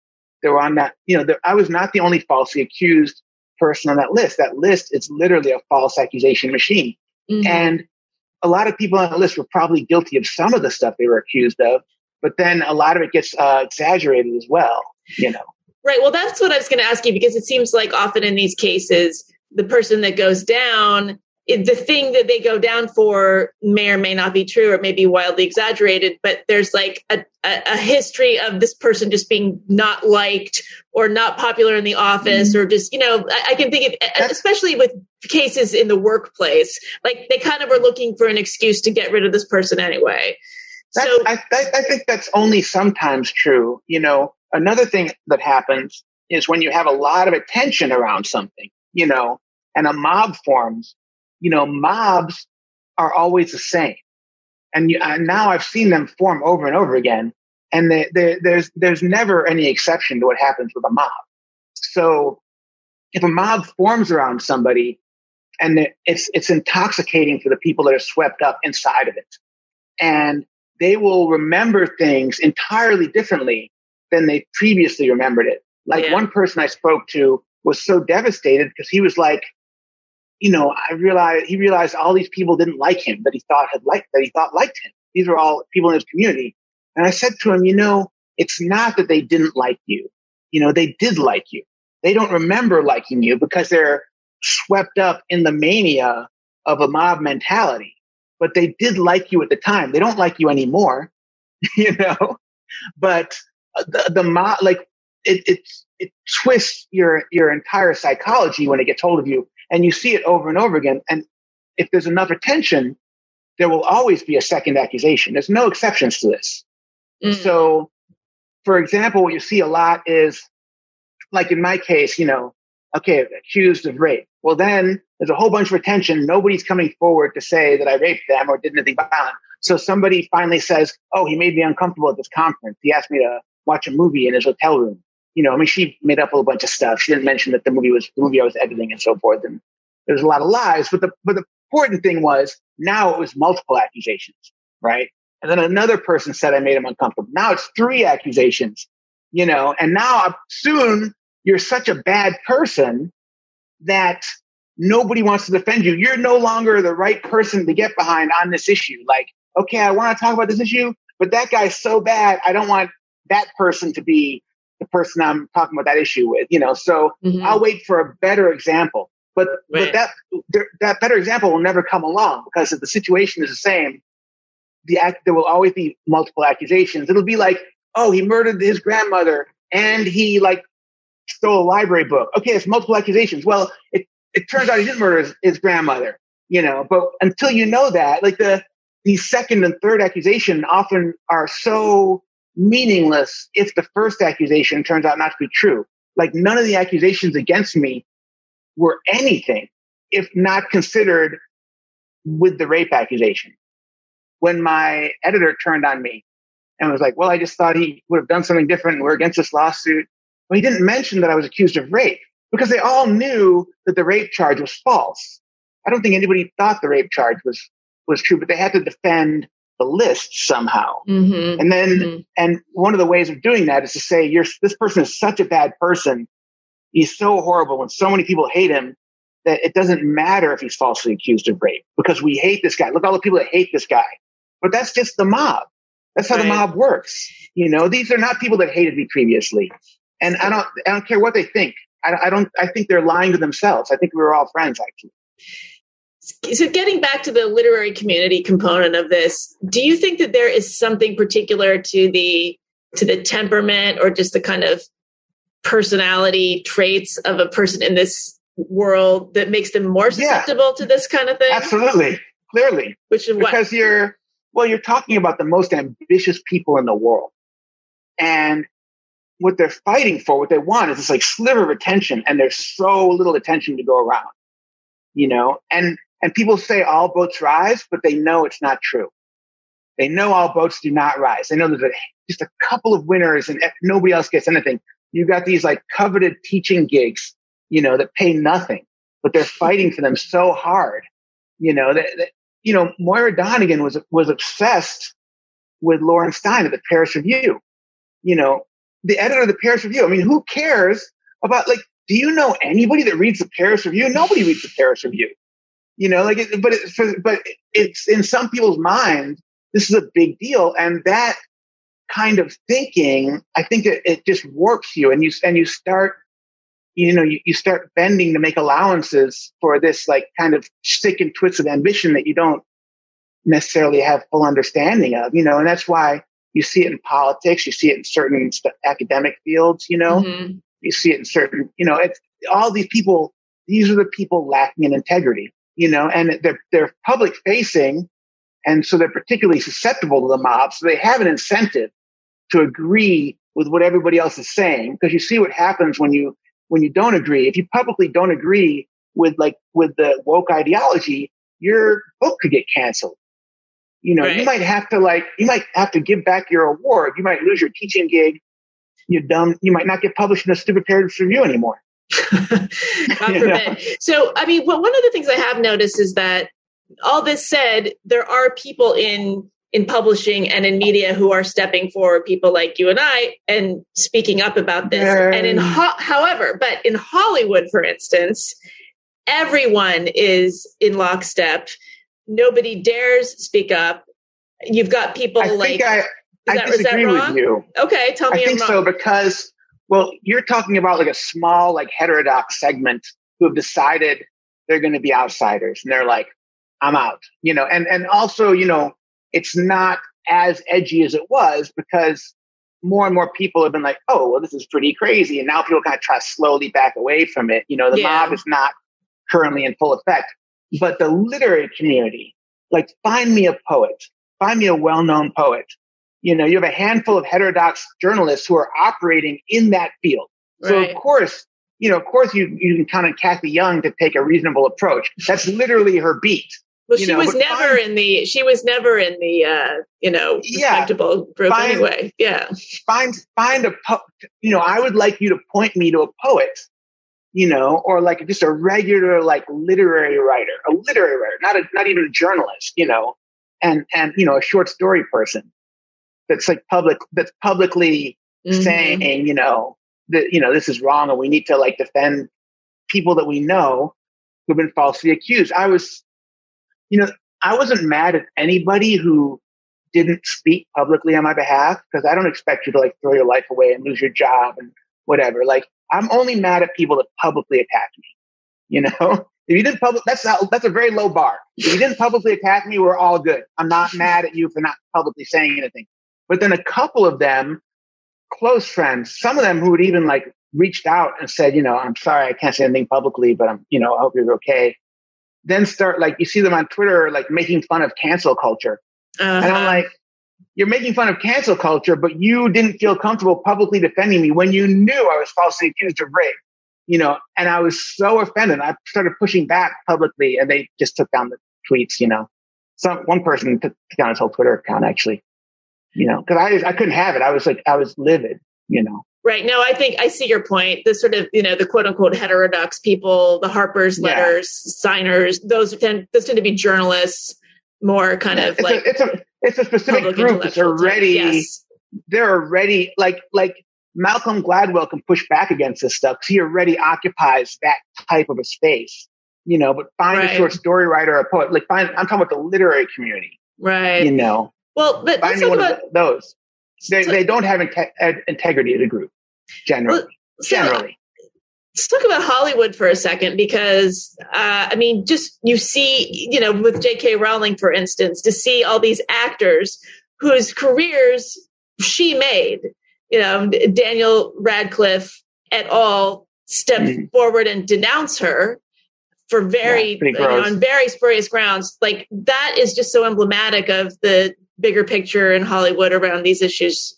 that were on that, you know, I was not the only falsely accused person on that list. That list is literally a false accusation machine. Mm-hmm. And a lot of people on the list were probably guilty of some of the stuff they were accused of, but then a lot of it gets uh, exaggerated as well, you know. Right. Well, that's what I was going to ask you because it seems like often in these cases, the person that goes down the thing that they go down for may or may not be true or may be wildly exaggerated, but there's like a, a, a history of this person just being not liked or not popular in the office mm-hmm. or just, you know, I, I can think of, especially with cases in the workplace, like they kind of are looking for an excuse to get rid of this person anyway. That's, so I, I think that's only sometimes true. You know, another thing that happens is when you have a lot of attention around something, you know, and a mob forms, you know, mobs are always the same. And, you, and now I've seen them form over and over again. And they, they, there's, there's never any exception to what happens with a mob. So if a mob forms around somebody and it's, it's intoxicating for the people that are swept up inside of it. And they will remember things entirely differently than they previously remembered it. Like yeah. one person I spoke to was so devastated because he was like, you know, I realized he realized all these people didn't like him that he thought had liked that he thought liked him. These were all people in his community. And I said to him, you know, it's not that they didn't like you. You know, they did like you. They don't remember liking you because they're swept up in the mania of a mob mentality. But they did like you at the time. They don't like you anymore, *laughs* you know. But uh, the, the mob, like it, it, it twists your your entire psychology when it gets hold of you and you see it over and over again. And if there's enough attention, there will always be a second accusation. There's no exceptions to this. Mm. So, for example, what you see a lot is like in my case, you know, okay, accused of rape. Well, then there's a whole bunch of attention. Nobody's coming forward to say that I raped them or did anything violent. So somebody finally says, Oh, he made me uncomfortable at this conference. He asked me to watch a movie in his hotel room you know, I mean, she made up a bunch of stuff. She didn't mention that the movie was the movie I was editing and so forth. And there was a lot of lies, but the, but the important thing was now it was multiple accusations, right? And then another person said I made him uncomfortable. Now it's three accusations, you know, and now soon you're such a bad person that nobody wants to defend you. You're no longer the right person to get behind on this issue. Like, okay, I want to talk about this issue, but that guy's so bad. I don't want that person to be the person I'm talking about that issue with, you know. So mm-hmm. I'll wait for a better example. But right. but that that better example will never come along because if the situation is the same, the act there will always be multiple accusations. It'll be like, oh, he murdered his grandmother and he like stole a library book. Okay, it's multiple accusations. Well, it it turns out he didn't murder his, his grandmother, you know. But until you know that, like the these second and third accusation often are so meaningless if the first accusation turns out not to be true. Like none of the accusations against me were anything if not considered with the rape accusation. When my editor turned on me and was like, well, I just thought he would have done something different. We're against this lawsuit. Well, he didn't mention that I was accused of rape because they all knew that the rape charge was false. I don't think anybody thought the rape charge was, was true, but they had to defend the list somehow. Mm-hmm. And then, mm-hmm. and one of the ways of doing that is to say, you're, this person is such a bad person. He's so horrible and so many people hate him that it doesn't matter if he's falsely accused of rape because we hate this guy. Look, all the people that hate this guy. But that's just the mob. That's how right. the mob works. You know, these are not people that hated me previously. And I don't, I don't care what they think. I, I don't, I think they're lying to themselves. I think we were all friends actually. So getting back to the literary community component of this, do you think that there is something particular to the to the temperament or just the kind of personality traits of a person in this world that makes them more susceptible yeah, to this kind of thing? Absolutely. Clearly. Which is because what? you're well, you're talking about the most ambitious people in the world. And what they're fighting for, what they want is this like sliver of attention, and there's so little attention to go around. You know, and and people say all boats rise, but they know it's not true. They know all boats do not rise. They know there's just a couple of winners and nobody else gets anything. You got these like coveted teaching gigs, you know, that pay nothing, but they're fighting for them so hard. You know, that, that you know, Moira Donegan was was obsessed with Lorin Stein at the Paris Review. You know, the editor of the Paris Review. I mean, who cares about like? Do you know anybody that reads the Paris Review? Nobody reads the Paris Review. You know, like, it, but it's for, but it's in some people's mind, This is a big deal, and that kind of thinking, I think it, it just warps you, and you and you start, you know, you, you start bending to make allowances for this like kind of stick and twist of ambition that you don't necessarily have full understanding of. You know, and that's why you see it in politics, you see it in certain st- academic fields. You know, mm-hmm. you see it in certain, you know, it's all these people. These are the people lacking in integrity you know, and they're, they're public facing. And so they're particularly susceptible to the mob. So they have an incentive to agree with what everybody else is saying because you see what happens when you, when you don't agree. If you publicly don't agree with like, with the woke ideology, your book could get canceled. You know, right. you might have to like, you might have to give back your award. You might lose your teaching gig. You're dumb, you might not get published in a stupid Paris Review anymore. *laughs* God *laughs* forbid. So, I mean, well, one of the things I have noticed is that all this said, there are people in in publishing and in media who are stepping forward, people like you and I, and speaking up about this. And in, ho- however, but in Hollywood, for instance, everyone is in lockstep. Nobody dares speak up. You've got people I like. I, I that, disagree with you. Okay, tell me. I think so because well, you're talking about like a small, like heterodox segment who have decided they're going to be outsiders and they're like, I'm out, you know, and, and also, you know, it's not as edgy as it was because more and more people have been like, oh, well, this is pretty crazy. And now people kind of try to slowly back away from it. You know, the yeah. mob is not currently in full effect, but the literary community, like find me a poet, find me a well-known poet you know, you have a handful of heterodox journalists who are operating in that field. Right. So of course, you know, of course you, you can count on Cathy Young to take a reasonable approach. That's literally her beat. Well, she know, was never find, in the, she was never in the, uh, you know, respectable yeah, group find, anyway. Yeah. Find, find a, po- you know, I would like you to point me to a poet, you know, or like just a regular, like literary writer, a literary writer, not a, not even a journalist, you know, and, and, you know, a short story person that's like public that's publicly mm-hmm. saying you know that you know this is wrong and we need to like defend people that we know who've been falsely accused. I was you know i wasn't mad at anybody who didn't speak publicly on my behalf because i don't expect you to like throw your life away and lose your job and whatever. Like i'm only mad at people that publicly attack me you know? *laughs* If you didn't public that's not, that's a very low bar. If you didn't publicly attack me we're all good. I'm not mad at you for not publicly saying anything but then a couple of them, close friends, some of them who had even like reached out and said, you know, I'm sorry, I can't say anything publicly, but I'm, you know, I hope you're okay. Then start like, you see them on Twitter, like making fun of cancel culture. Uh-huh. And I'm uh-huh. like, you're making fun of cancel culture, but you didn't feel comfortable publicly defending me when you knew I was falsely accused of rape, you know, and I was so offended. I started pushing back publicly and they just took down the tweets, you know. Some, one person took down his whole Twitter account actually you know, because I I couldn't have it. I was like I was livid, you know. Right. No, I think I see your point. The sort of, you know, the quote unquote heterodox people, the Harper's yeah. letters, signers, those tend those tend to be journalists, more kind of it's like a, it's a it's a specific group that's already yes. they're already like like Malcolm Gladwell can push back against this stuff because he already occupies that type of a space. You know, but find right. a short story writer or a poet. Like find I'm talking about the literary community. Right. You know. Well, but me one about, those. They, so, they don't have inte- integrity as a group, generally. Well, so generally. let's talk about Hollywood for a second because uh, I mean, just you see, you know, with J.K. Rowling, for instance, to see all these actors whose careers she made, you know, Daniel Radcliffe et al. step mm. forward and denounce her for very yeah, you know, on very spurious grounds. Like that is just so emblematic of the bigger picture in Hollywood around these issues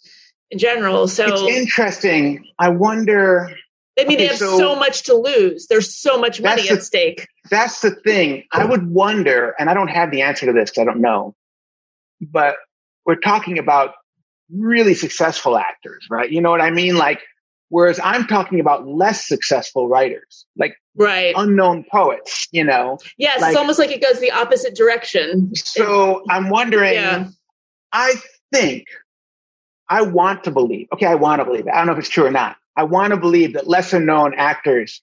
in general. So it's interesting. I wonder. I mean, okay, they have so, so, much to lose. There's so much money the, at stake. That's the thing. I would wonder, and I don't have the answer to this I don't know, but we're talking about really successful actors, right? You know what I mean? Like, whereas I'm talking about less successful writers, like right unknown poets, you know? Yes, like, it's almost like it goes the opposite direction. So I'm wondering, yeah. I think I want to believe, okay, I want to believe. I don't know if it's true or not. I want to believe that lesser known actors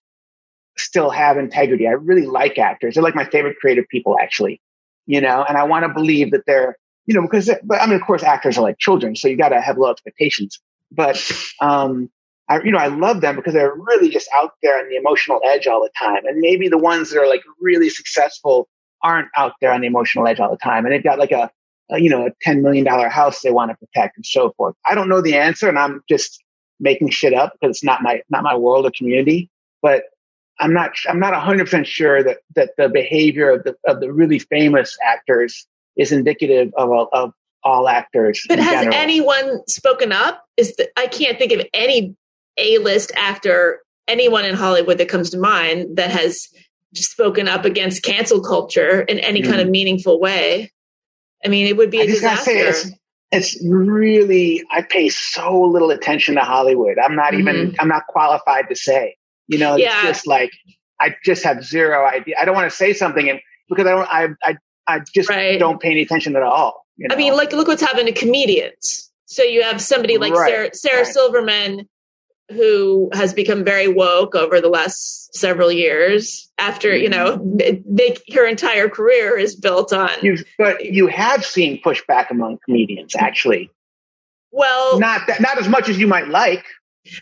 still have integrity. I really like actors. They're like my favorite creative people, actually, you know, and I want to believe that they're, you know, because, but I mean, of course, actors are like children, so you got to have low expectations. But, um, I, you know, I love them because they're really just out there on the emotional edge all the time. And maybe the ones that are like really successful aren't out there on the emotional edge all the time. And they've got like a, a you know, a $10 million house they want to protect and so forth. I don't know the answer and I'm just making shit up because it's not my, not my world or community, but I'm not, I'm not hundred percent sure that, that the behavior of the, of the really famous actors is indicative of, of all actors. But has general. anyone spoken up? Is the, I can't think of any A-list actor, anyone in Hollywood that comes to mind that has spoken up against cancel culture in any mm. kind of mm-hmm. meaningful way. I mean, it would be a disaster. It's, it's, really I pay so little attention to Hollywood. I'm not mm-hmm. even I'm not qualified to say. You know, yeah. it's just like I just have zero idea. I don't want to say something and because I don't I I I just right. don't pay any attention at all. You know? I mean, like look what's happened to comedians. So you have somebody like right. Sarah, Sarah right. Silverman who has become very woke over the last several years after you know they, her entire career is built on You've, but you have seen pushback among comedians actually well not that, not as much as you might like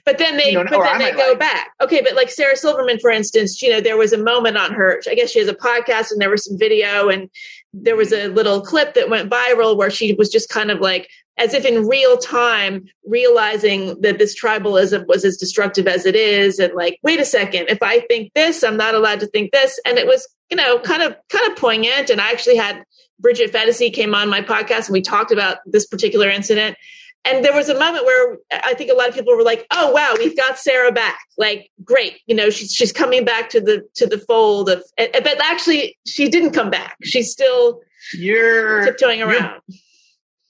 but then they, you know, but then they go like. back. Okay, but like Sarah Silverman, for instance, you know, there was a moment on her. I guess she has a podcast, and there was some video, and there was a little clip that went viral where she was just kind of like, as if in real time, realizing that this tribalism was as destructive as it is, and like, wait a second, if I think this, I'm not allowed to think this, and it was, you know, kind of kind of poignant. And I actually had Bridget Phetasy came on my podcast, and we talked about this particular incident and there was a moment where I think a lot of people were like, "Oh wow, we've got Sarah back! Like, great! You know, she's she's coming back to the to the fold of." Eh, but actually, she didn't come back. She's still you're tiptoeing around. You're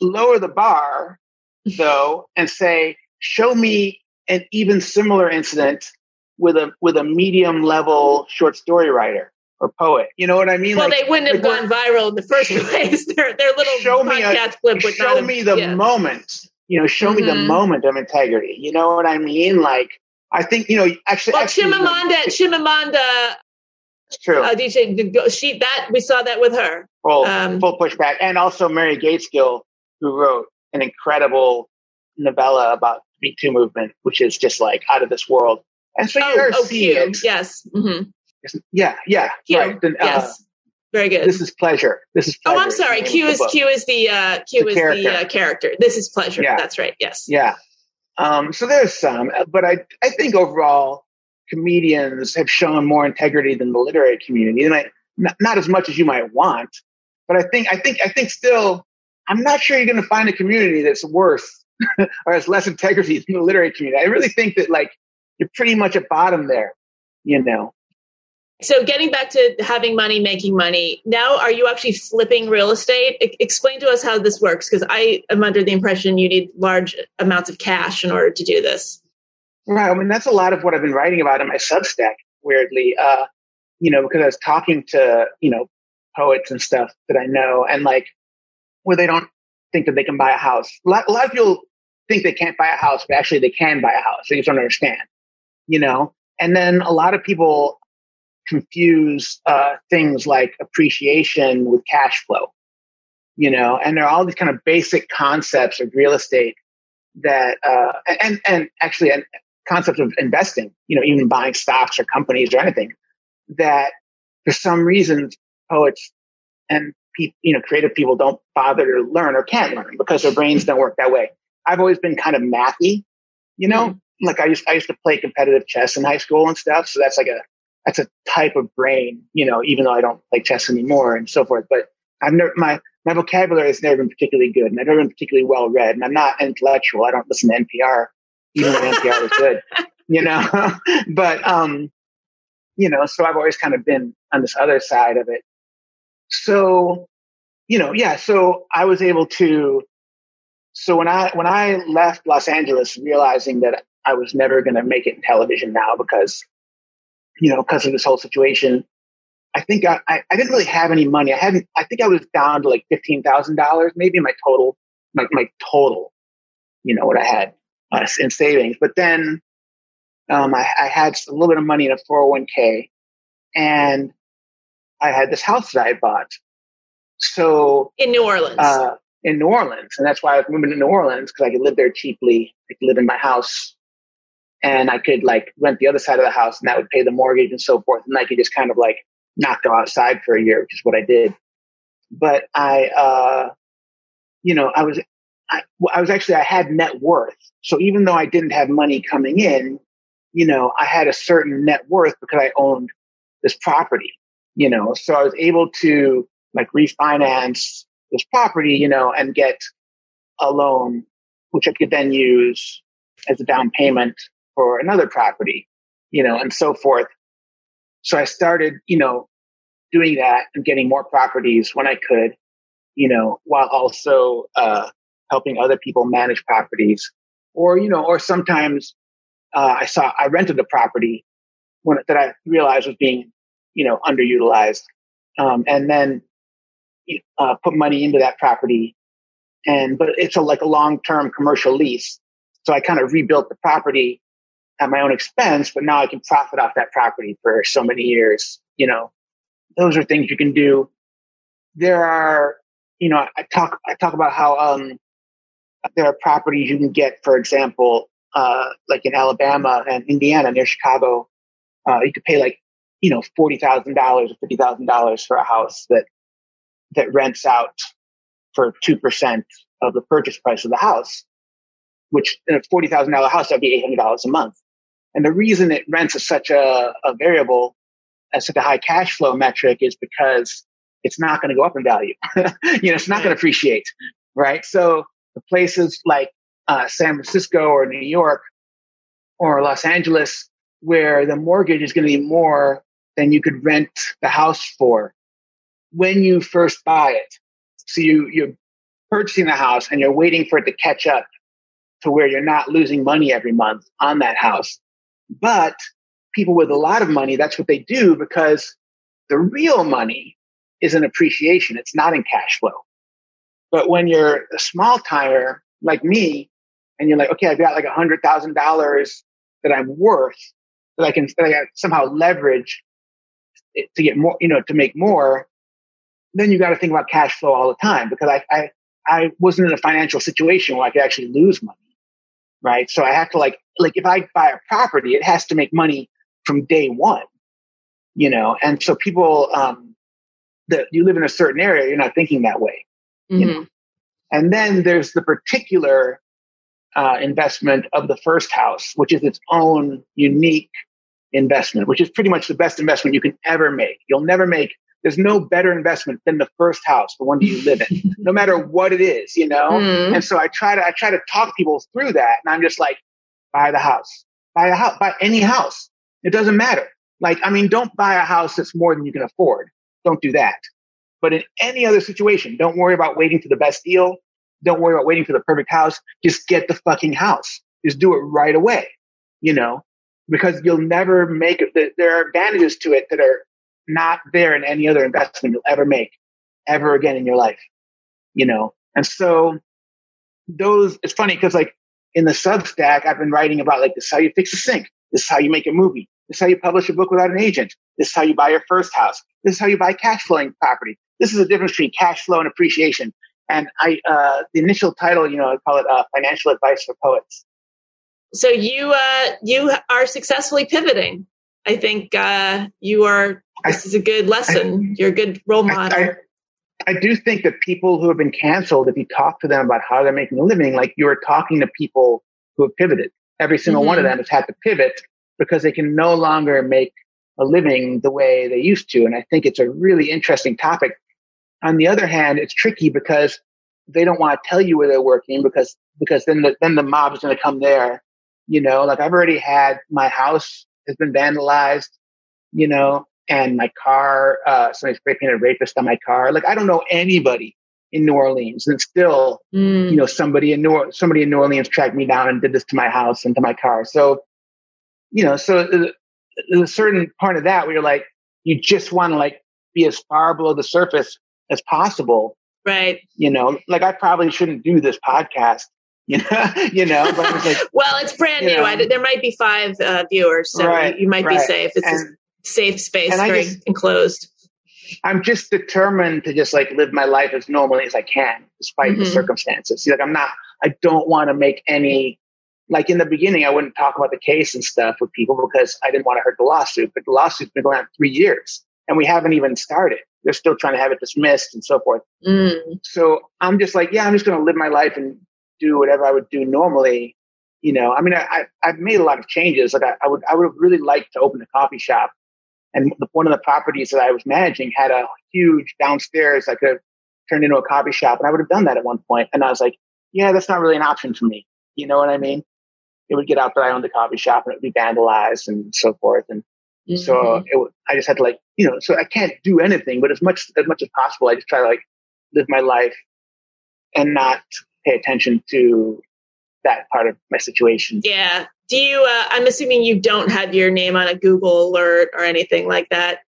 lower the bar, *laughs* though, and say, "Show me an even similar incident with a with a medium level short story writer." or poet. You know what I mean? Well, like, they wouldn't have gone viral in the first *laughs* place. their their little show me a, clip would show me the yeah. moment you know, show mm-hmm. me the mm-hmm. moment of integrity. You know what I mean? Like, I think, you know, actually. Well, actually, Chimamanda, Chimamanda. It's true. Uh, DJ, she, that, we saw that with her. Full, um, full pushback. And also Mary Gaitskill, who wrote an incredible novella about the Me Too movement, which is just like out of this world. And so oh, you're oh, seeing. Yes. Mm-hmm. Yeah, yeah. Q. Right. Then, uh, yes. Very good. This is pleasure. This is pleasure. Oh, I'm sorry. Q is Q is the uh, Q the is character. the uh, character. This is pleasure. Yeah. That's right. Yes. Yeah. Um, so there's some, but I I think overall comedians have shown more integrity than the literary community, and I not, not as much as you might want, but I think I think I think still I'm not sure you're going to find a community that's worse *laughs* or has less integrity than the literary community. I really think that like you're pretty much at bottom there, you know. So, getting back to having money, making money, now are you actually flipping real estate? I- explain to us how this works because I am under the impression you need large amounts of cash in order to do this. Right. I mean, that's a lot of what I've been writing about in my Substack, weirdly. Uh, you know, because I was talking to, you know, poets and stuff that I know, and like, where they don't think that they can buy a house. A lot, a lot of people think they can't buy a house, but actually they can buy a house. They just don't understand, you know? And then a lot of people confuse uh, things like appreciation with cash flow, you know, and there are all these kind of basic concepts of real estate that, uh, and, and actually, and concept of investing, you know, even buying stocks or companies or anything, that for some reasons poets and pe- you know creative people don't bother to learn or can't learn because their brains don't work that way. I've always been kind of mathy, you know. Mm-hmm. Like I used I used to play competitive chess in high school and stuff, so that's like a that's a type of brain, you know. Even though I don't play chess anymore and so forth, but I've never my my vocabulary has never been particularly good, and I've never been particularly well read, and I'm not intellectual. I don't listen to NPR, even when NPR is good, *laughs* you know. *laughs* but um, you know, so I've always kind of been on this other side of it. So, you know, yeah. So I was able to. So when I when I left Los Angeles, realizing that I was never going to make it in television now because, you know, because of this whole situation, I think I, I, I, didn't really have any money. I hadn't, I think I was down to like $15,000, maybe my total, my, my total, you know, what I had uh, in savings. But then, um, I, I, had a little bit of money in a 401k and I had this house that I bought. So in New Orleans, uh, in New Orleans. And that's why I was moving to New Orleans because I could live there cheaply. I could live in my house and I could like rent the other side of the house and that would pay the mortgage and so forth. And I could just kind of like not go outside for a year, which is what I did. But I, uh, you know, I was, I, I was actually, I had net worth. So even though I didn't have money coming in, you know, I had a certain net worth because I owned this property, you know, so I was able to like refinance this property, you know, and get a loan, which I could then use as a down payment for another property, you know, and so forth. So I started, you know, doing that and getting more properties when I could, you know, while also uh, helping other people manage properties. Or, you know, or sometimes uh, I saw, I rented a property when, that I realized was being, you know, underutilized. Um, and then uh, put money into that property. And, but it's a, like a long-term commercial lease. So I kind of rebuilt the property at my own expense, but now I can profit off that property for so many years. You know, those are things you can do. There are, you know, I talk, I talk about how, um, there are properties you can get, for example, uh, like in Alabama and Indiana near Chicago, uh, you could pay like, you know, $40,000 or $50,000 for a house that, that rents out for 2% of the purchase price of the house, which in a $40,000 house, that'd be $800 a month. And the reason it rents is such a, a variable, as such a high cash flow metric is because it's not going to go up in value. *laughs* you know, it's not going to appreciate, right? So the places like uh, San Francisco or New York or Los Angeles, where the mortgage is going to be more than you could rent the house for when you first buy it. So you, you're purchasing the house and you're waiting for it to catch up to where you're not losing money every month on that house. But people with a lot of money, that's what they do because the real money is an appreciation. It's not in cash flow. But when you're a small timer like me, and you're like, okay, I've got like a hundred thousand dollars that I'm worth that I can, that I somehow leverage to get more, you know, to make more. Then you got to think about cash flow all the time because I, I, I wasn't in a financial situation where I could actually lose money right? So I have to like, like if I buy a property, it has to make money from day one, you know? And so people, um, that you live in a certain area, you're not thinking that way, mm-hmm. you know? And then there's the particular, uh, investment of the first house, which is its own unique investment, which is pretty much the best investment you can ever make. You'll never make there's no better investment than the first house, the one that you live in, *laughs* no matter what it is, you know? Mm. And so I try to, I try to talk people through that. And I'm just like, buy the house, buy a house, buy any house. It doesn't matter. Like, I mean, don't buy a house that's more than you can afford. Don't do that. But in any other situation, don't worry about waiting for the best deal. Don't worry about waiting for the perfect house. Just get the fucking house. Just do it right away, you know, because you'll never make it. There are advantages to it that are not there in any other investment you'll ever make ever again in your life, you know? And so those, it's funny because like in the Substack, I've been writing about like this is how you fix a sink. This is how you make a movie. This is how you publish a book without an agent. This is how you buy your first house. This is how you buy cash flowing property. This is the difference between cash flow and appreciation. And I, uh, the initial title, you know, I call it uh, financial advice for poets. So you uh, you are successfully pivoting. I think uh, you are. This is a good lesson. I, You're a good role model. I, I, do think that people who have been canceled, if you talk to them about how they're making a living, like you're talking to people who have pivoted. Every single mm-hmm. one of mm-hmm. them has had to pivot because they can no longer make a living the way they used to. And I think it's a really interesting topic. On the other hand, it's tricky because they don't want to tell you where they're working because because then the then the mob is going to come there. You know, like I've already had my house has been vandalized. You know, and my car, uh, somebody spray painted rapist on my car. Like I don't know anybody in New Orleans, and still, mm. you know, somebody in New somebody in New Orleans tracked me down and did this to my house and to my car. So, you know, so uh, there's a certain part of that where you're like, you just want to like be as far below the surface as possible. Right. You know, like I probably shouldn't do this podcast. *laughs* You know, you know, but it's like, *laughs* well, it's brand new. I, there might be five uh, viewers, so right, you, you, might right. be safe. It's and, a safe space, very just, enclosed. I'm just determined to just like live my life as normally as I can, despite mm-hmm. the circumstances. See, like I'm not. I don't want to make any like in the beginning, I wouldn't talk about the case and stuff with people because I didn't want to hurt the lawsuit. But the lawsuit's been going on three years and we haven't even started. They're still trying to have it dismissed and so forth. Mm. So I'm just like, yeah, I'm just going to live my life and do whatever I would do normally. You know, I mean, I, I've made a lot of changes. Like I, I would, I would have really liked to open a coffee shop. And the, one of the properties that I was managing had a huge downstairs I could have turned into a coffee shop. And I would have done that at one point. And I was like, yeah, that's not really an option for me. You know what I mean? it would get out that I owned a coffee shop and it would be vandalized and so forth. And mm-hmm. so it, I just had to like, you know, so I can't do anything, but as much, as much as possible, I just try to like live my life and not pay attention to that part of my situation. Yeah. Do you, uh, I'm assuming you don't have your name on a Google alert or anything like that.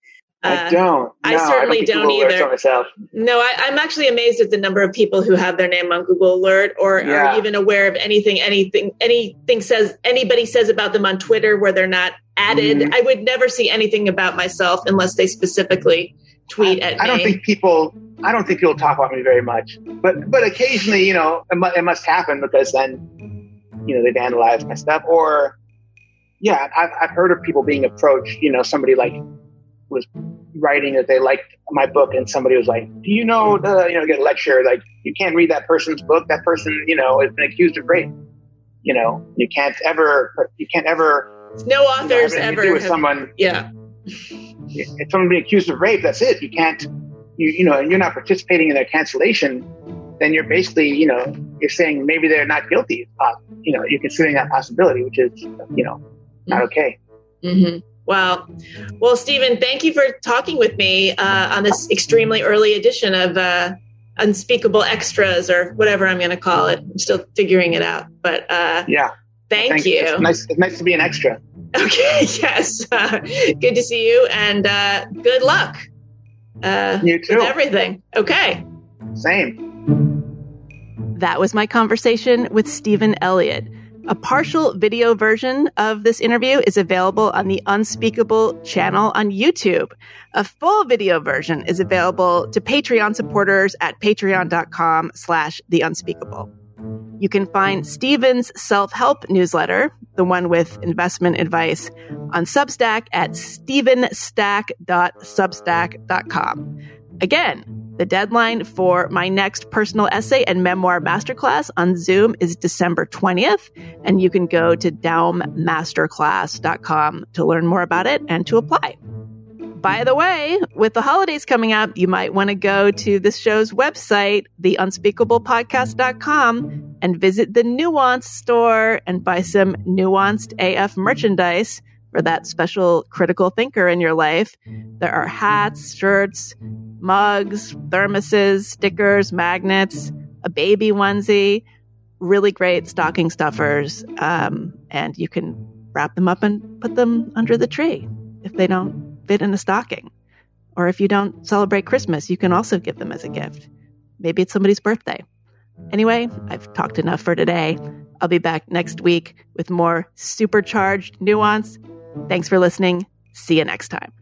I uh, don't. No, I certainly I don't, don't either. No, I, am actually amazed at the number of people who have their name on Google Alert or yeah. are even aware of anything, anything, anything says anybody says about them on Twitter where they're not added. Mm-hmm. I would never see anything about myself unless they specifically tweet I, at I me. I don't think people. I don't think people talk about me very much, but but occasionally, you know, it, mu- it must happen because then, you know, they vandalize my stuff or. Yeah, I've, I've heard of people being approached. You know, somebody like was writing that they liked my book and somebody was like, do you know the, you know, get a lecture, like you can't read that person's book. That person, you know, has been accused of rape. You know, you can't ever, you can't ever. No authors you know, ever. with have, someone. Yeah. If someone being accused of rape, that's it. You can't, you, you know, and you're not participating in their cancellation, then you're basically, you know, you're saying maybe they're not guilty. Uh, you know, you're considering that possibility, which is, you know, not mm-hmm. okay. Mm-hmm. Wow. Well, Stephen, thank you for talking with me uh, on this extremely early edition of uh, Unspeakable Extras or whatever I'm going to call it. I'm still figuring it out. But uh, yeah. Thank, thank you. It's nice, it's nice to be an extra. *laughs* Okay. Yes. Uh, good to see you and uh, good luck. Uh, you too. With everything. Okay. Same. That was my conversation with Stephen Elliott. A partial video version of this interview is available on the Unspeakable channel on YouTube. A full video version is available to Patreon supporters at patreon.com slash the unspeakable. You can find Stephen's self-help newsletter, the one with investment advice, on Substack at stephenstack.substack.com. Again, the deadline for my next personal essay and memoir masterclass on Zoom is December 20th, and you can go to daummasterclass.com to learn more about it and to apply. By the way, with the holidays coming up, you might want to go to this show's website, theunspeakablepodcast.com, and visit the Nuance store and buy some nuanced AF merchandise for that special critical thinker in your life. There are hats, shirts, mugs, thermoses, stickers, magnets, a baby onesie, really great stocking stuffers. Um, and you can wrap them up and put them under the tree if they don't fit in a stocking. Or if you don't celebrate Christmas, you can also give them as a gift. Maybe it's somebody's birthday. Anyway, I've talked enough for today. I'll be back next week with more supercharged nuance. Thanks for listening. See you next time.